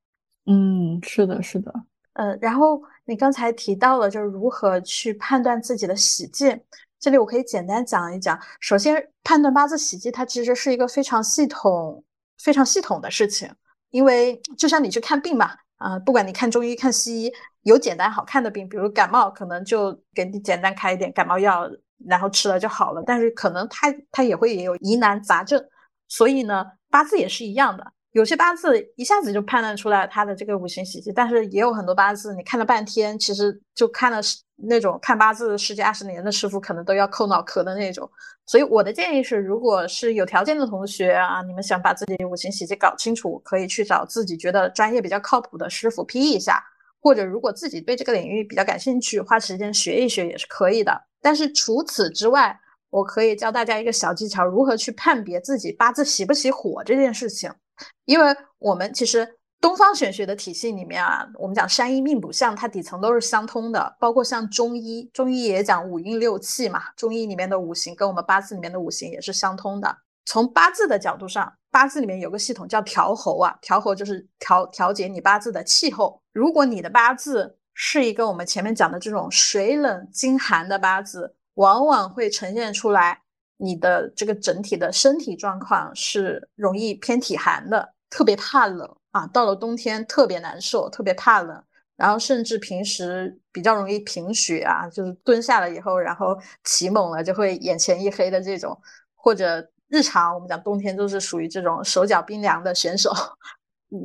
嗯，是的，是的。呃，然后你刚才提到了，就是如何去判断自己的喜忌。这里我可以简单讲一讲。首先，判断八字喜忌，它其实是一个非常系统、非常系统的事情。因为就像你去看病嘛，啊，不管你看中医、看西医，有简单好看的病，比如感冒，可能就给你简单开一点感冒药，然后吃了就好了。但是可能它它也会也有疑难杂症，所以呢，八字也是一样的。有些八字一下子就判断出来他的这个五行喜忌，但是也有很多八字你看了半天，其实就看了十那种看八字十几二十年的师傅，可能都要抠脑壳的那种。所以我的建议是，如果是有条件的同学啊，你们想把自己五行喜忌搞清楚，可以去找自己觉得专业比较靠谱的师傅批一下，或者如果自己对这个领域比较感兴趣，花时间学一学也是可以的。但是除此之外，我可以教大家一个小技巧，如何去判别自己八字喜不喜火这件事情。因为我们其实东方玄学的体系里面啊，我们讲山医命卜相，它底层都是相通的。包括像中医，中医也讲五阴六气嘛，中医里面的五行跟我们八字里面的五行也是相通的。从八字的角度上，八字里面有个系统叫调候啊，调候就是调调节你八字的气候。如果你的八字是一个我们前面讲的这种水冷金寒的八字，往往会呈现出来。你的这个整体的身体状况是容易偏体寒的，特别怕冷啊，到了冬天特别难受，特别怕冷，然后甚至平时比较容易贫血啊，就是蹲下了以后，然后起猛了就会眼前一黑的这种，或者日常我们讲冬天都是属于这种手脚冰凉的选手，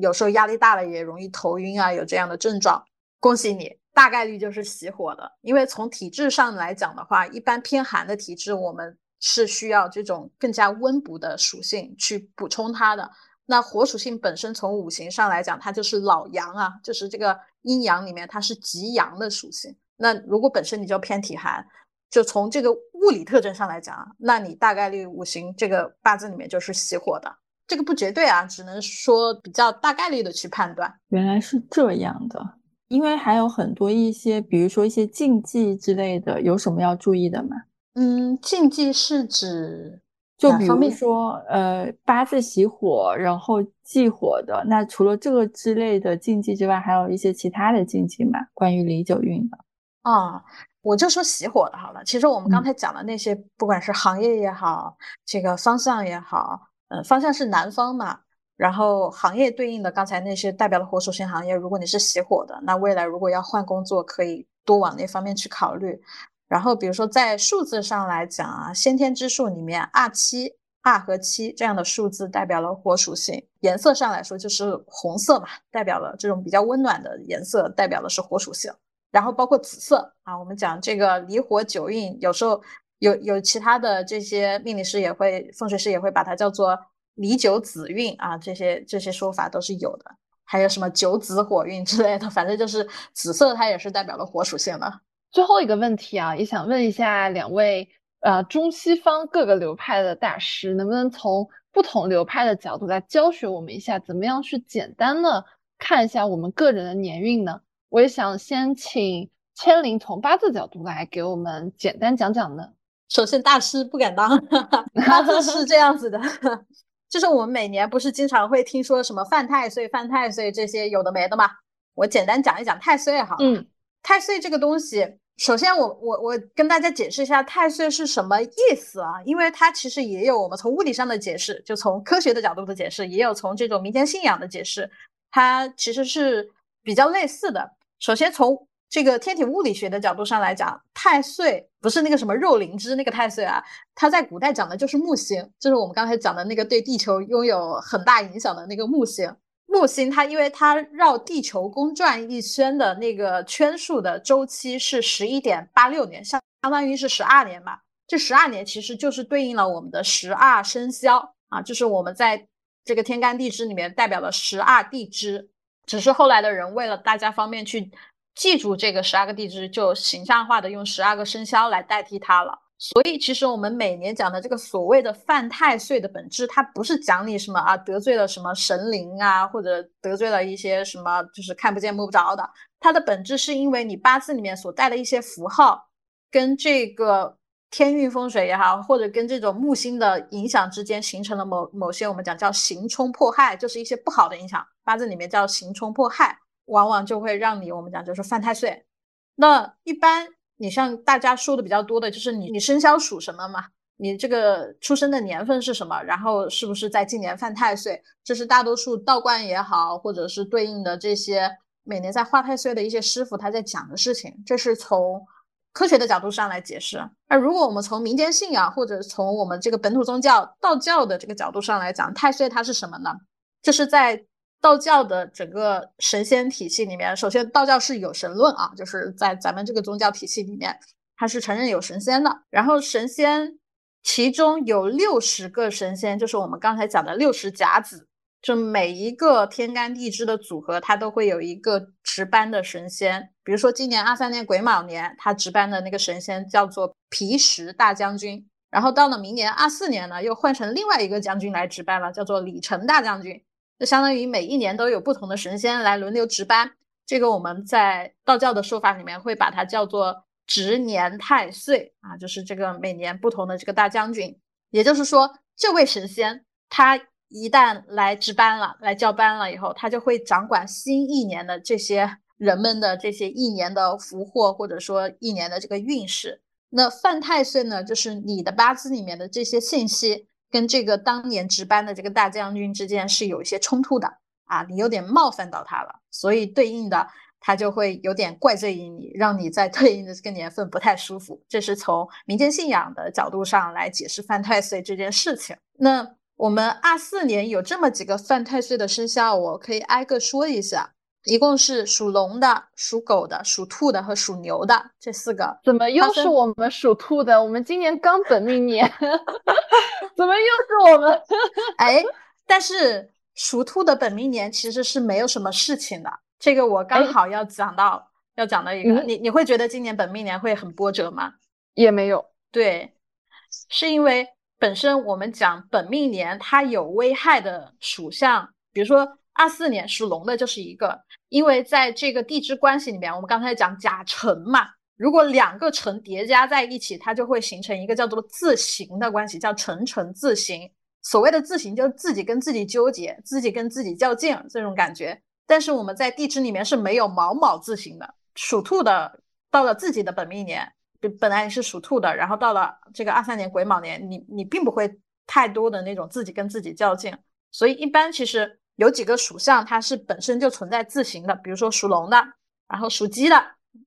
有时候压力大了也容易头晕啊，有这样的症状，恭喜你，大概率就是喜火的，因为从体质上来讲的话，一般偏寒的体质我们。是需要这种更加温补的属性去补充它的。那火属性本身从五行上来讲，它就是老阳啊，就是这个阴阳里面它是极阳的属性。那如果本身你就偏体寒，就从这个物理特征上来讲，那你大概率五行这个八字里面就是喜火的。这个不绝对啊，只能说比较大概率的去判断。原来是这样的，因为还有很多一些，比如说一些禁忌之类的，有什么要注意的吗？嗯，禁忌是指就比如说，呃，八字喜火，然后忌火的。那除了这个之类的禁忌之外，还有一些其他的禁忌吗？关于离九运的？啊，我就说喜火的好了。其实我们刚才讲的那些，不管是行业也好，这个方向也好，嗯，方向是南方嘛，然后行业对应的刚才那些代表的火属性行业，如果你是喜火的，那未来如果要换工作，可以多往那方面去考虑。然后，比如说在数字上来讲啊，先天之数里面二七、二和七这样的数字代表了火属性。颜色上来说就是红色嘛，代表了这种比较温暖的颜色，代表的是火属性。然后包括紫色啊，我们讲这个离火九运，有时候有有其他的这些命理师也会、风水师也会把它叫做离九紫运啊，这些这些说法都是有的。还有什么九紫火运之类的，反正就是紫色它也是代表了火属性的。最后一个问题啊，也想问一下两位，呃，中西方各个流派的大师，能不能从不同流派的角度来教学我们一下，怎么样去简单的看一下我们个人的年运呢？我也想先请千灵从八字角度来给我们简单讲讲呢。首先，大师不敢当，八字是这样子的，就是我们每年不是经常会听说什么犯太岁、犯太岁这些有的没的嘛，我简单讲一讲太岁哈。嗯。太岁这个东西，首先我我我跟大家解释一下太岁是什么意思啊？因为它其实也有我们从物理上的解释，就从科学的角度的解释，也有从这种民间信仰的解释，它其实是比较类似的。首先从这个天体物理学的角度上来讲，太岁不是那个什么肉灵芝那个太岁啊，它在古代讲的就是木星，就是我们刚才讲的那个对地球拥有很大影响的那个木星。木星它因为它绕地球公转一圈的那个圈数的周期是十一点八六年，相相当于是十二年嘛。这十二年其实就是对应了我们的十二生肖啊，就是我们在这个天干地支里面代表了十二地支。只是后来的人为了大家方便去记住这个十二个地支，就形象化的用十二个生肖来代替它了。所以，其实我们每年讲的这个所谓的犯太岁的本质，它不是讲你什么啊得罪了什么神灵啊，或者得罪了一些什么就是看不见摸不着的。它的本质是因为你八字里面所带的一些符号，跟这个天运风水也好，或者跟这种木星的影响之间形成了某某些我们讲叫刑冲破害，就是一些不好的影响。八字里面叫刑冲破害，往往就会让你我们讲就是犯太岁。那一般。你像大家说的比较多的，就是你你生肖属什么嘛？你这个出生的年份是什么？然后是不是在今年犯太岁？这是大多数道观也好，或者是对应的这些每年在画太岁的一些师傅他在讲的事情。这是从科学的角度上来解释。而如果我们从民间信仰或者从我们这个本土宗教道教的这个角度上来讲，太岁它是什么呢？这是在道教的整个神仙体系里面，首先道教是有神论啊，就是在咱们这个宗教体系里面，它是承认有神仙的。然后神仙其中有六十个神仙，就是我们刚才讲的六十甲子，就每一个天干地支的组合，它都会有一个值班的神仙。比如说今年二三年癸卯年，他值班的那个神仙叫做皮实大将军。然后到了明年二四年呢，又换成另外一个将军来值班了，叫做李成大将军。就相当于每一年都有不同的神仙来轮流值班。这个我们在道教的说法里面会把它叫做值年太岁啊，就是这个每年不同的这个大将军。也就是说，这位神仙他一旦来值班了，来交班了以后，他就会掌管新一年的这些人们的这些一年的福祸，或者说一年的这个运势。那犯太岁呢，就是你的八字里面的这些信息跟这个当年值班的这个大将军之间是有一些冲突的啊，你有点冒犯到他了，所以对应的他就会有点怪罪于你，让你在对应的这个年份不太舒服。这是从民间信仰的角度上来解释犯太岁这件事情。那我们二四年有这么几个犯太岁的生肖，我可以挨个说一下。一共是属龙的、属狗的、属兔的和属牛的这四个，怎么又是我们属兔的？我们今年刚本命年，怎么又是我们？哎，但是属兔的本命年其实是没有什么事情的。这个我刚好要讲到，要讲到一个，你你会觉得今年本命年会很波折吗？也没有，对，是因为本身我们讲本命年它有危害的属相，比如说。二四年属龙的就是一个，因为在这个地支关系里面，我们刚才讲甲辰嘛，如果两个辰叠加在一起，它就会形成一个叫做自刑的关系，叫辰辰自刑。所谓的自刑，就是自己跟自己纠结，自己跟自己较劲这种感觉。但是我们在地支里面是没有卯卯自刑的。属兔的到了自己的本命年，本来你是属兔的，然后到了这个二三年癸卯年，你你并不会太多的那种自己跟自己较劲。所以一般其实。有几个属相，它是本身就存在字形的，比如说属龙的，然后属鸡的，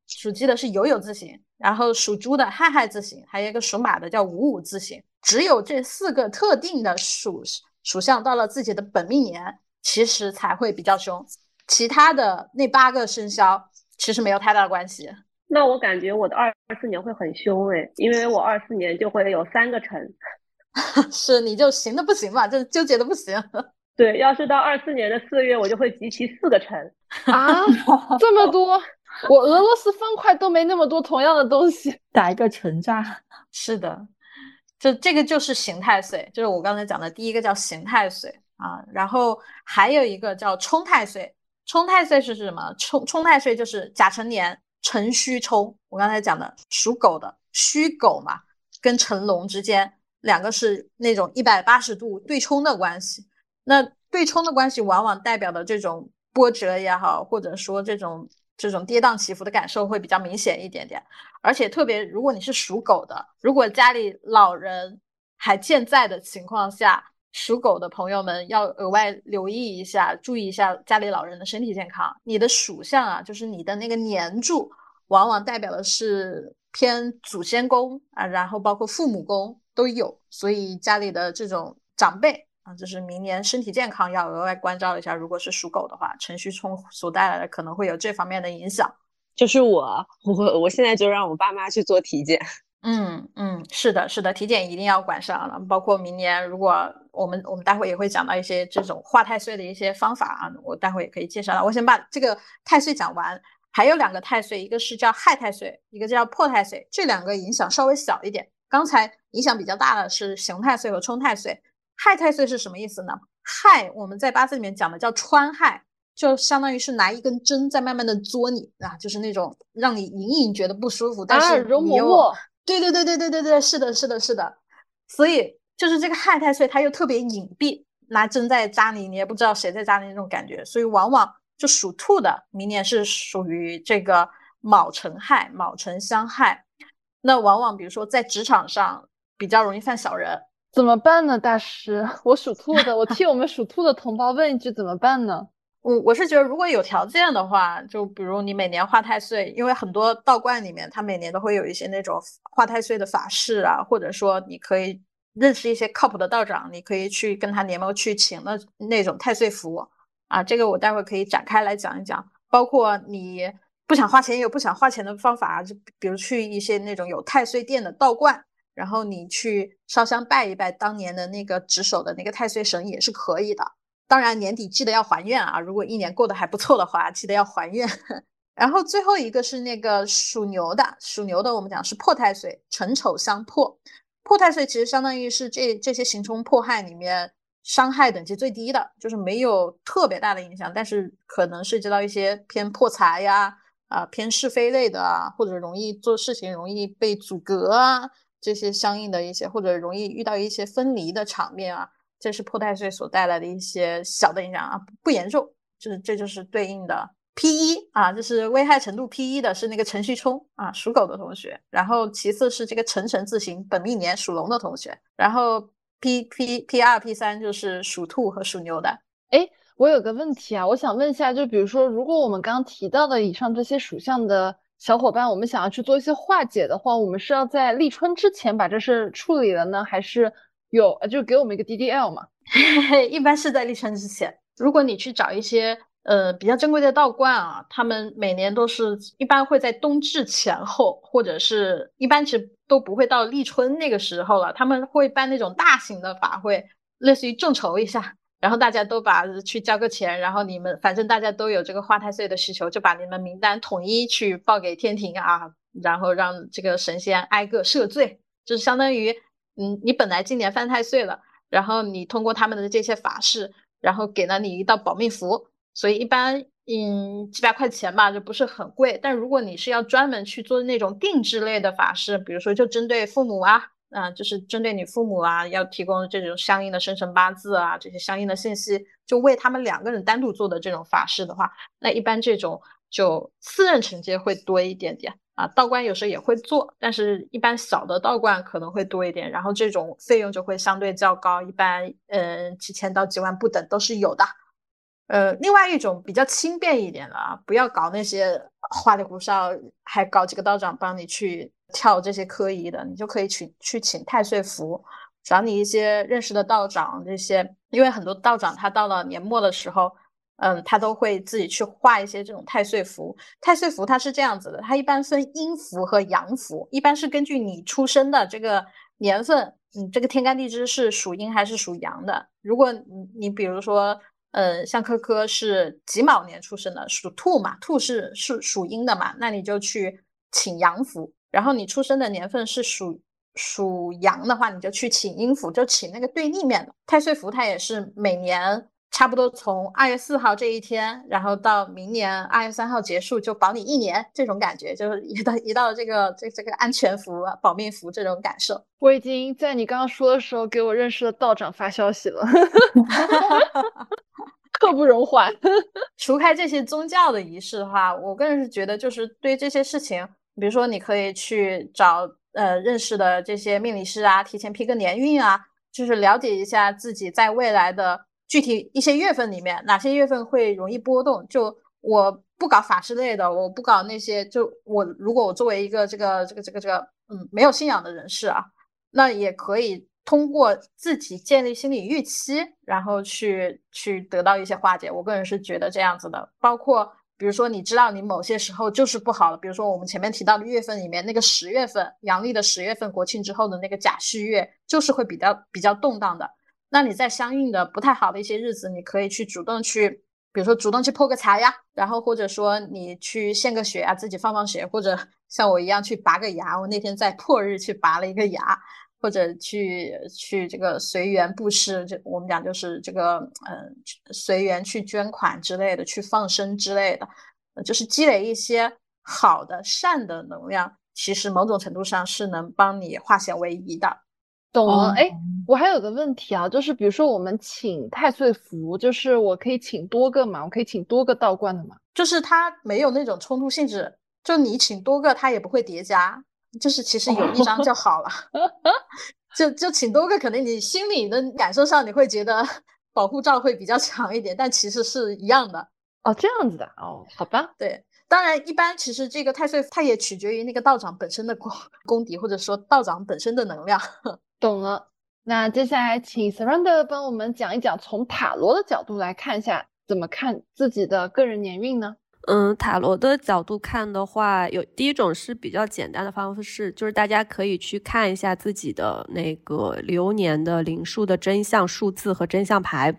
属鸡的是酉酉字形，然后属猪的亥亥字形，还有一个属马的叫午午字形。只有这四个特定的属属相到了自己的本命年，其实才会比较凶，其他的那八个生肖其实没有太大的关系。那我感觉我的二四年会很凶诶，因为我二四年就会有三个辰，是你就行的不行嘛，就纠结的不行。对，要是到二四年的四月，我就会集齐四个辰啊，这么多，我俄罗斯方块都没那么多同样的东西，打一个城炸。是的，这这个就是刑太岁，就是我刚才讲的第一个叫刑太岁啊，然后还有一个叫冲太岁。冲太岁是什么？冲冲太岁就是甲辰年辰戌冲。我刚才讲的属狗的戌狗嘛，跟辰龙之间两个是那种一百八十度对冲的关系。那对冲的关系，往往代表的这种波折也好，或者说这种这种跌宕起伏的感受会比较明显一点点。而且特别，如果你是属狗的，如果家里老人还健在的情况下，属狗的朋友们要额外留意一下，注意一下家里老人的身体健康。你的属相啊，就是你的那个年柱，往往代表的是偏祖先宫啊，然后包括父母宫都有，所以家里的这种长辈。啊，就是明年身体健康要额外关照一下。如果是属狗的话，辰戌冲所带来的可能会有这方面的影响。就是我，我我现在就让我爸妈去做体检。嗯嗯，是的，是的，体检一定要管上了。包括明年，如果我们我们待会也会讲到一些这种化太岁的一些方法啊，我待会也可以介绍到。我先把这个太岁讲完，还有两个太岁，一个是叫害太岁，一个叫破太岁，这两个影响稍微小一点。刚才影响比较大的是刑太岁和冲太岁。害太岁是什么意思呢？害我们在八字里面讲的叫穿害，就相当于是拿一根针在慢慢的作你啊，就是那种让你隐隐觉得不舒服，但是你又对对对对对对对，是的是的是的，所以就是这个害太岁它又特别隐蔽，拿针在扎你，你也不知道谁在扎你那种感觉，所以往往就属兔的明年是属于这个卯辰亥，卯辰相害，那往往比如说在职场上比较容易犯小人。怎么办呢，大师？我属兔的，我替我们属兔的同胞问一句，怎么办呢？我我是觉得，如果有条件的话，就比如你每年画太岁，因为很多道观里面，它每年都会有一些那种画太岁的法事啊，或者说你可以认识一些靠谱的道长，你可以去跟他联盟去请那那种太岁符啊，这个我待会可以展开来讲一讲。包括你不想花钱也有不想花钱的方法，就比如去一些那种有太岁殿的道观，然后你去烧香拜一拜当年的那个值守的那个太岁神也是可以的。当然年底记得要还愿啊，如果一年过得还不错的话，记得要还愿。然后最后一个是那个属牛的，属牛的我们讲是破太岁，辰丑相破。破太岁其实相当于是这这些刑冲破害里面伤害等级最低的，就是没有特别大的影响，但是可能涉及到一些偏破财呀，啊偏是非类的啊，或者容易做事情容易被阻隔啊，这些相应的一些或者容易遇到一些分离的场面啊，这是破太岁所带来的一些小的影响啊，不严重，就是这就是对应的。P 一啊，就是危害程度 P 一的是那个陈旭冲啊，属狗的同学。然后其次是这个辰辰字形本命年属龙的同学。然后 P P P 二 P 三就是属兔和属牛的。哎，我有个问题啊，我想问一下，就比如说，如果我们刚刚提到的以上这些属相的小伙伴，我们想要去做一些化解的话，我们是要在立春之前把这事处理了呢，还是有就给我们一个 DDL 嘛？一般是在立春之前。如果你去找一些。呃，比较珍贵的道观啊，他们每年都是一般会在冬至前后，或者是一般其实都不会到立春那个时候了。他们会办那种大型的法会，类似于众筹一下，然后大家都把去交个钱，然后你们反正大家都有这个化太岁的需求，就把你们名单统一去报给天庭啊，然后让这个神仙挨个赦罪，就是相当于，嗯，你本来今年犯太岁了，然后你通过他们的这些法事，然后给了你一道保命符。所以一般，嗯，几百块钱吧，就不是很贵。但如果你是要专门去做那种定制类的法事，比如说就针对父母啊，啊，就是针对你父母啊，要提供这种相应的生辰八字啊，这些相应的信息，就为他们两个人单独做的这种法事的话，那一般这种就私人承接会多一点点啊。道观有时候也会做，但是一般小的道观可能会多一点，然后这种费用就会相对较高，一般嗯几千到几万不等都是有的。呃，另外一种比较轻便一点的啊，不要搞那些花里胡哨，还搞几个道长帮你去跳这些科仪的，你就可以去去请太岁符，找你一些认识的道长这些，因为很多道长他到了年末的时候，嗯，他都会自己去画一些这种太岁符。太岁符它是这样子的，它一般分阴符和阳符，一般是根据你出生的这个年份，嗯，这个天干地支是属阴还是属阳的。如果你你比如说。呃，像科科是己卯年出生的，属兔嘛，兔是是属阴的嘛，那你就去请阳符。然后你出生的年份是属属阳的话，你就去请阴符，就请那个对立面的太岁符。它也是每年差不多从二月四号这一天，然后到明年二月三号结束，就保你一年这种感觉，就是一到一到这个这这个安全符、保命服这种感受。我已经在你刚刚说的时候给我认识的道长发消息了。刻不容缓。除开这些宗教的仪式的话，我个人是觉得，就是对这些事情，比如说你可以去找呃认识的这些命理师啊，提前批个年运啊，就是了解一下自己在未来的具体一些月份里面，哪些月份会容易波动。就我不搞法师类的，我不搞那些，就我如果我作为一个这个这个这个这个嗯没有信仰的人士啊，那也可以。通过自己建立心理预期，然后去去得到一些化解。我个人是觉得这样子的。包括比如说，你知道你某些时候就是不好了，比如说我们前面提到的月份里面，那个十月份，阳历的十月份，国庆之后的那个甲戌月，就是会比较比较动荡的。那你在相应的不太好的一些日子，你可以去主动去，比如说主动去破个财呀，然后或者说你去献个血啊，自己放放血，或者 像我一样去拔个牙。我那天在破日去拔了一个牙。或者去去这个随缘布施，就我们讲就是这个嗯随缘去捐款之类的，去放生之类的，就是积累一些好的善的能量，其实某种程度上是能帮你化险为夷的。懂了？哎，我还有个问题啊，就是比如说我们请太岁符，就是我可以请多个嘛？我可以请多个道观的嘛？就是它没有那种冲突性质，就你请多个，它也不会叠加。就是其实有一张就好了，就就请多个，可能你心里的感受上你会觉得 保护罩会比较强一点，但其实是一样的哦，这样子的哦，好吧，对，当然一般其实这个太岁它也取决于那个道长本身的功功底，或者说道长本身的能量。懂了，那接下来请 Surrender 帮我们讲一讲，从塔罗的角度来看一下，怎么看自己的个人年运呢？嗯，塔罗的角度看的话，有第一种是比较简单的方式，就是大家可以去看一下自己的那个流年的灵数的真相数字和真相牌。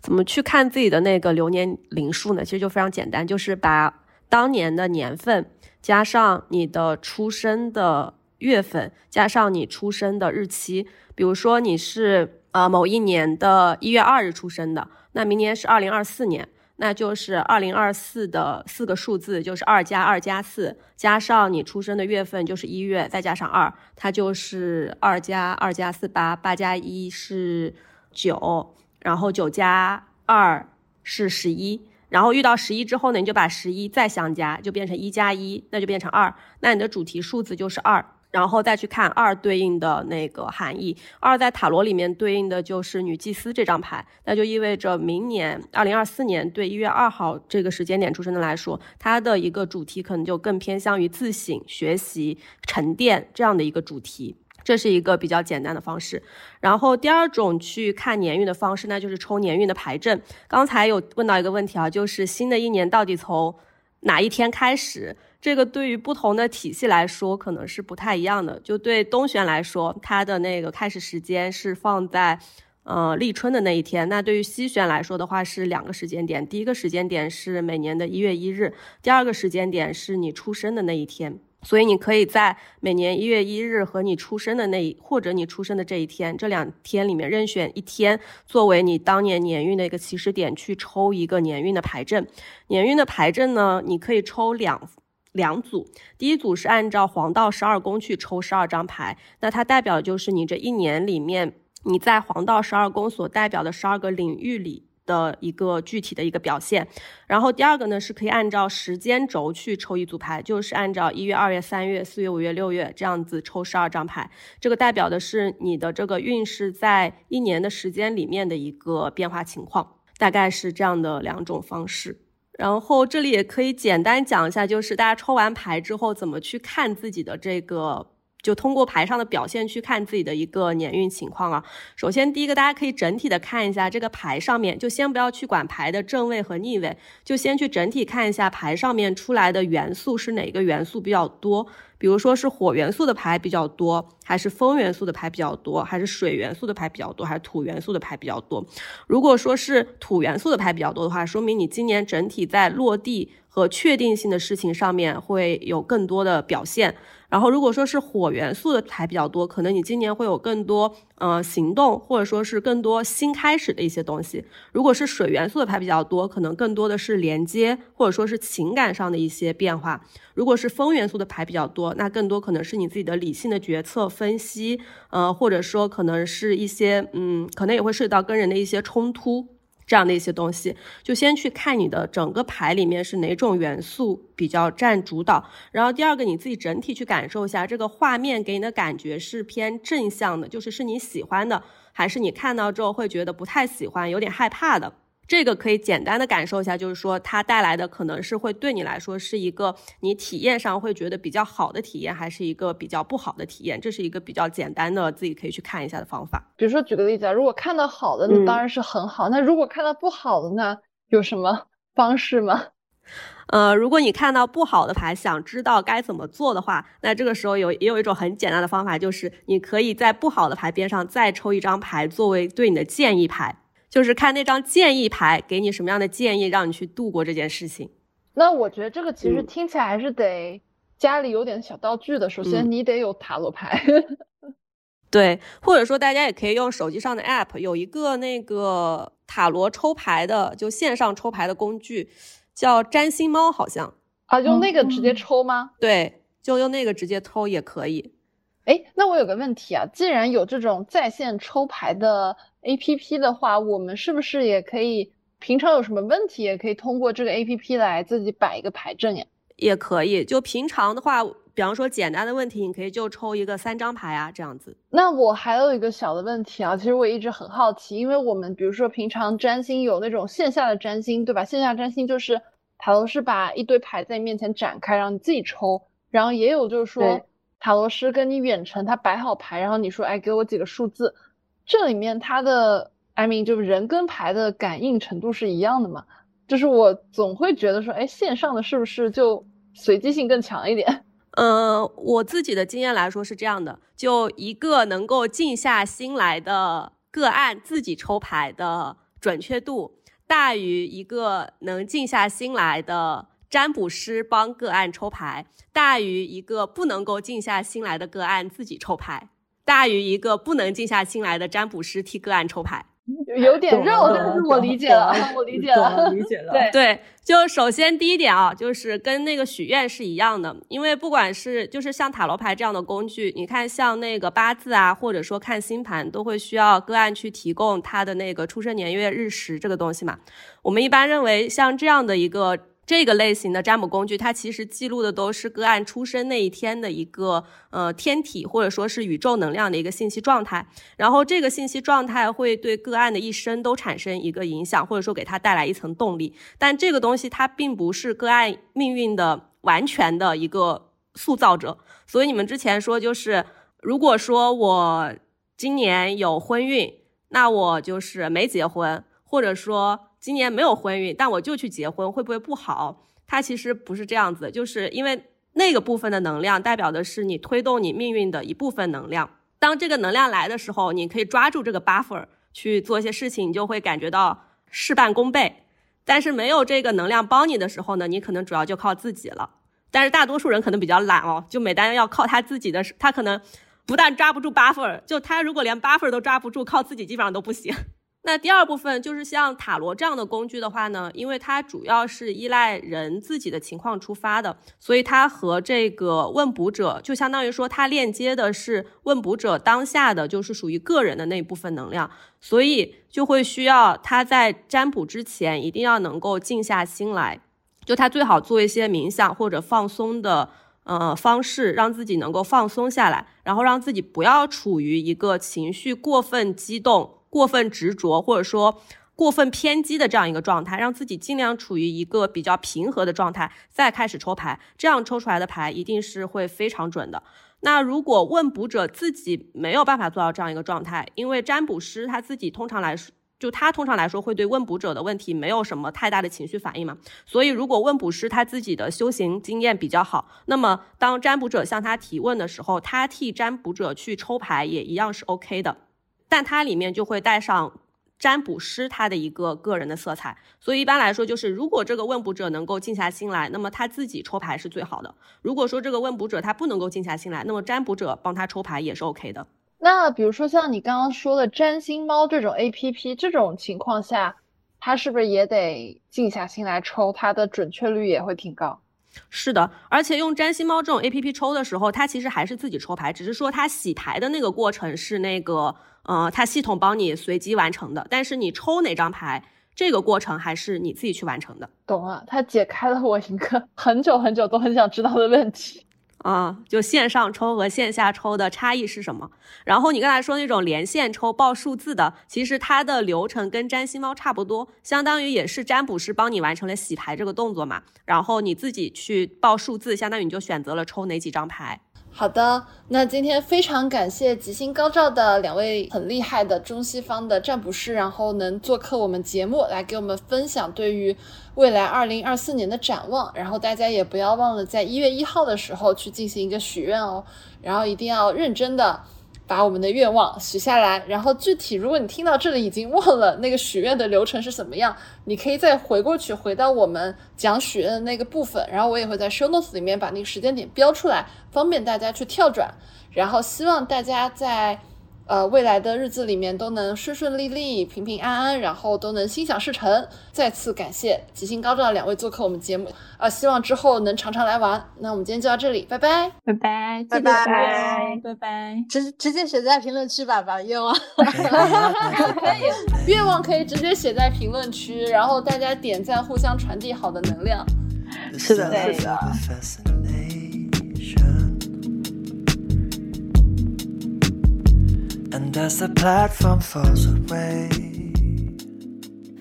怎么去看自己的那个流年灵数呢？其实就非常简单，就是把当年的年份加上你的出生的月份，加上你出生的日期。比如说你是呃某一年的一月二日出生的，那明年是二零二四年。那就是二零二四的四个数字，就是二加二加四，加上你出生的月份就是一月，再加上二，它就是二加二加四八，八加一是九，然后九加二是十一，然后遇到十一之后呢，你就把十一再相加，就变成一加一，那就变成二，那你的主题数字就是二。然后再去看二对应的那个含义，二在塔罗里面对应的就是女祭司这张牌，那就意味着明年二零二四年对一月二号这个时间点出生的来说，它的一个主题可能就更偏向于自省、学习、沉淀这样的一个主题，这是一个比较简单的方式。然后第二种去看年运的方式，那就是抽年运的牌阵。刚才有问到一个问题啊，就是新的一年到底从哪一天开始？这个对于不同的体系来说，可能是不太一样的。就对东玄来说，它的那个开始时间是放在，呃，立春的那一天。那对于西玄来说的话，是两个时间点。第一个时间点是每年的一月一日，第二个时间点是你出生的那一天。所以你可以在每年一月一日和你出生的那一，或者你出生的这一天，这两天里面任选一天，作为你当年年运的一个起始点，去抽一个年运的牌阵。年运的牌阵呢，你可以抽两。两组，第一组是按照黄道十二宫去抽十二张牌，那它代表的就是你这一年里面你在黄道十二宫所代表的十二个领域里的一个具体的一个表现。然后第二个呢，是可以按照时间轴去抽一组牌，就是按照一月、二月、三月、四月、五月、六月这样子抽十二张牌，这个代表的是你的这个运势在一年的时间里面的一个变化情况，大概是这样的两种方式。然后这里也可以简单讲一下，就是大家抽完牌之后怎么去看自己的这个，就通过牌上的表现去看自己的一个年运情况啊。首先，第一个大家可以整体的看一下这个牌上面，就先不要去管牌的正位和逆位，就先去整体看一下牌上面出来的元素是哪个元素比较多。比如说是火元素的牌比较多，还是风元素的牌比较多，还是水元素的牌比较多，还是土元素的牌比较多？如果说是土元素的牌比较多的话，说明你今年整体在落地和确定性的事情上面会有更多的表现。然后，如果说是火元素的牌比较多，可能你今年会有更多呃行动，或者说是更多新开始的一些东西。如果是水元素的牌比较多，可能更多的是连接，或者说是情感上的一些变化。如果是风元素的牌比较多，那更多可能是你自己的理性的决策分析，呃，或者说可能是一些嗯，可能也会涉及到跟人的一些冲突。这样的一些东西，就先去看你的整个牌里面是哪种元素比较占主导。然后第二个，你自己整体去感受一下这个画面给你的感觉是偏正向的，就是是你喜欢的，还是你看到之后会觉得不太喜欢，有点害怕的。这个可以简单的感受一下，就是说它带来的可能是会对你来说是一个你体验上会觉得比较好的体验，还是一个比较不好的体验。这是一个比较简单的自己可以去看一下的方法。比如说举个例子啊，如果看到好的，那当然是很好。那如果看到不好的呢，有什么 方式吗？呃，如果你看到不好的牌，想知道该怎么做的话，那这个时候有也有一种很简单的方法，就是你可以在不好的牌边上再抽一张牌，作为对你的建议牌。就是看那张建议牌给你什么样的建议，让你去度过这件事情。那我觉得这个其实听起来还是得家里有点小道具的。首先你得有塔罗牌，对，或者说大家也可以用手机上的 app，有一个那个塔罗抽牌的，就线上抽牌的工具，叫占星猫，好像啊，用那个直接抽吗？对，就用那个直接抽也可以。哎，那我有个问题啊，既然有这种在线抽牌的 APP 的话，我们是不是也可以平常有什么问题，也可以通过这个 APP 来自己摆一个牌阵呀？也可以，就平常的话，比方说简单的问题，你可以就抽一个三张牌啊，这样子。那我还有一个小的问题啊，其实我一直很好奇，因为我们比如说平常占星有那种线下的占星，对吧？线下占星就是塔罗是把一堆牌在你面前展开，让你自己抽，然后也有就是说。塔罗师跟你远程，他摆好牌，然后你说，哎，给我几个数字。这里面他的 I mean 就是人跟牌的感应程度是一样的嘛？就是我总会觉得说，哎，线上的是不是就随机性更强一点？嗯，我自己的经验来说是这样的，就一个能够静下心来的个案自己抽牌的准确度，大于一个能静下心来的占卜师帮个案抽牌，大于一个不能够静下心来的个案自己抽牌，大于一个不能静下心来的占卜师替个案抽牌。有点绕，但是我理解了，我理解了，理解了。对对，就首先第一点啊，就是跟那个许愿是一样的，因为不管是就是像塔罗牌这样的工具，你看像那个八字啊，或者说看星盘，都会需要个案去提供他的那个出生年月日时这个东西嘛。我们一般认为像这样的一个。这个类型的占卜工具，它其实记录的都是个案出生那一天的一个呃天体或者说是宇宙能量的一个信息状态，然后这个信息状态会对个案的一生都产生一个影响，或者说给他带来一层动力。但这个东西它并不是个案命运的完全的一个塑造者。所以你们之前说就是，如果说我今年有婚运，那我就是没结婚，或者说。今年没有婚运，但我就去结婚，会不会不好？它其实不是这样子，就是因为那个部分的能量代表的是你推动你命运的一部分能量。当这个能量来的时候，你可以抓住这个 buffer 去做一些事情，你就会感觉到事半功倍。但是没有这个能量帮你的时候呢，你可能主要就靠自己了。但是大多数人可能比较懒哦，就每单要靠他自己的时，他可能不但抓不住 buffer，就他如果连 buffer 都抓不住，靠自己基本上都不行。那第二部分就是像塔罗这样的工具的话呢，因为它主要是依赖人自己的情况出发的，所以它和这个问卜者就相当于说，它链接的是问卜者当下的就是属于个人的那一部分能量，所以就会需要他在占卜之前一定要能够静下心来，就他最好做一些冥想或者放松的呃方式，让自己能够放松下来，然后让自己不要处于一个情绪过分激动。过分执着或者说过分偏激的这样一个状态，让自己尽量处于一个比较平和的状态，再开始抽牌，这样抽出来的牌一定是会非常准的。那如果问卜者自己没有办法做到这样一个状态，因为占卜师他自己通常来说，就他通常来说会对问卜者的问题没有什么太大的情绪反应嘛，所以如果问卜师他自己的修行经验比较好，那么当占卜者向他提问的时候，他替占卜者去抽牌也一样是 OK 的。但它里面就会带上占卜师他的一个个人的色彩，所以一般来说，就是如果这个问卜者能够静下心来，那么他自己抽牌是最好的。如果说这个问卜者他不能够静下心来，那么占卜者帮他抽牌也是 OK 的。那比如说像你刚刚说的占星猫这种 APP，这种情况下，它是不是也得静下心来抽，它的准确率也会挺高？是的，而且用占星猫这种 APP 抽的时候，它其实还是自己抽牌，只是说它洗牌的那个过程是那个。呃，它系统帮你随机完成的，但是你抽哪张牌，这个过程还是你自己去完成的。懂了，它解开了我一个很久很久都很想知道的问题啊，就线上抽和线下抽的差异是什么？然后你刚才说那种连线抽报数字的，其实它的流程跟占星猫差不多，相当于也是占卜师帮你完成了洗牌这个动作嘛，然后你自己去报数字，相当于你就选择了抽哪几张牌。好的，那今天非常感谢吉星高照的两位很厉害的中西方的占卜师，然后能做客我们节目来给我们分享对于未来二零二四年的展望。然后大家也不要忘了在一月一号的时候去进行一个许愿哦，然后一定要认真的。把我们的愿望许下来，然后具体，如果你听到这里已经忘了那个许愿的流程是怎么样，你可以再回过去，回到我们讲许愿的那个部分，然后我也会在 show notes 里面把那个时间点标出来，方便大家去跳转。然后希望大家在。呃，未来的日子里面都能顺顺利利、平平安安，然后都能心想事成。再次感谢吉星高照的两位做客我们节目，呃，希望之后能常常来玩。那我们今天就到这里，拜拜，拜拜，拜拜，拜拜，直直接写在评论区吧，把愿望。可以，愿望可以直接写在评论区，然后大家点赞，互相传递好的能量。是的，是的。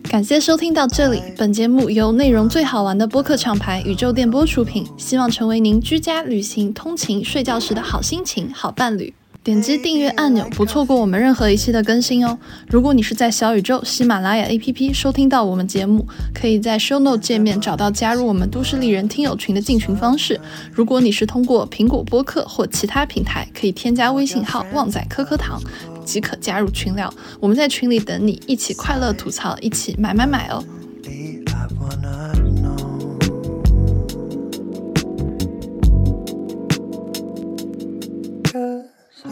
感谢收听到这里，本节目由内容最好玩的播客厂牌宇宙电波出品，希望成为您居家、旅行、通勤、睡觉时的好心情、好伴侣。点击订阅按钮，不错过我们任何一期的更新哦。如果你是在小宇宙、喜马拉雅 APP 收听到我们节目，可以在 Show Note 界面找到加入我们都市丽人听友群的进群方式。如果你是通过苹果播客或其他平台，可以添加微信号“旺仔颗颗糖”即可加入群聊。我们在群里等你，一起快乐吐槽，一起买买买哦。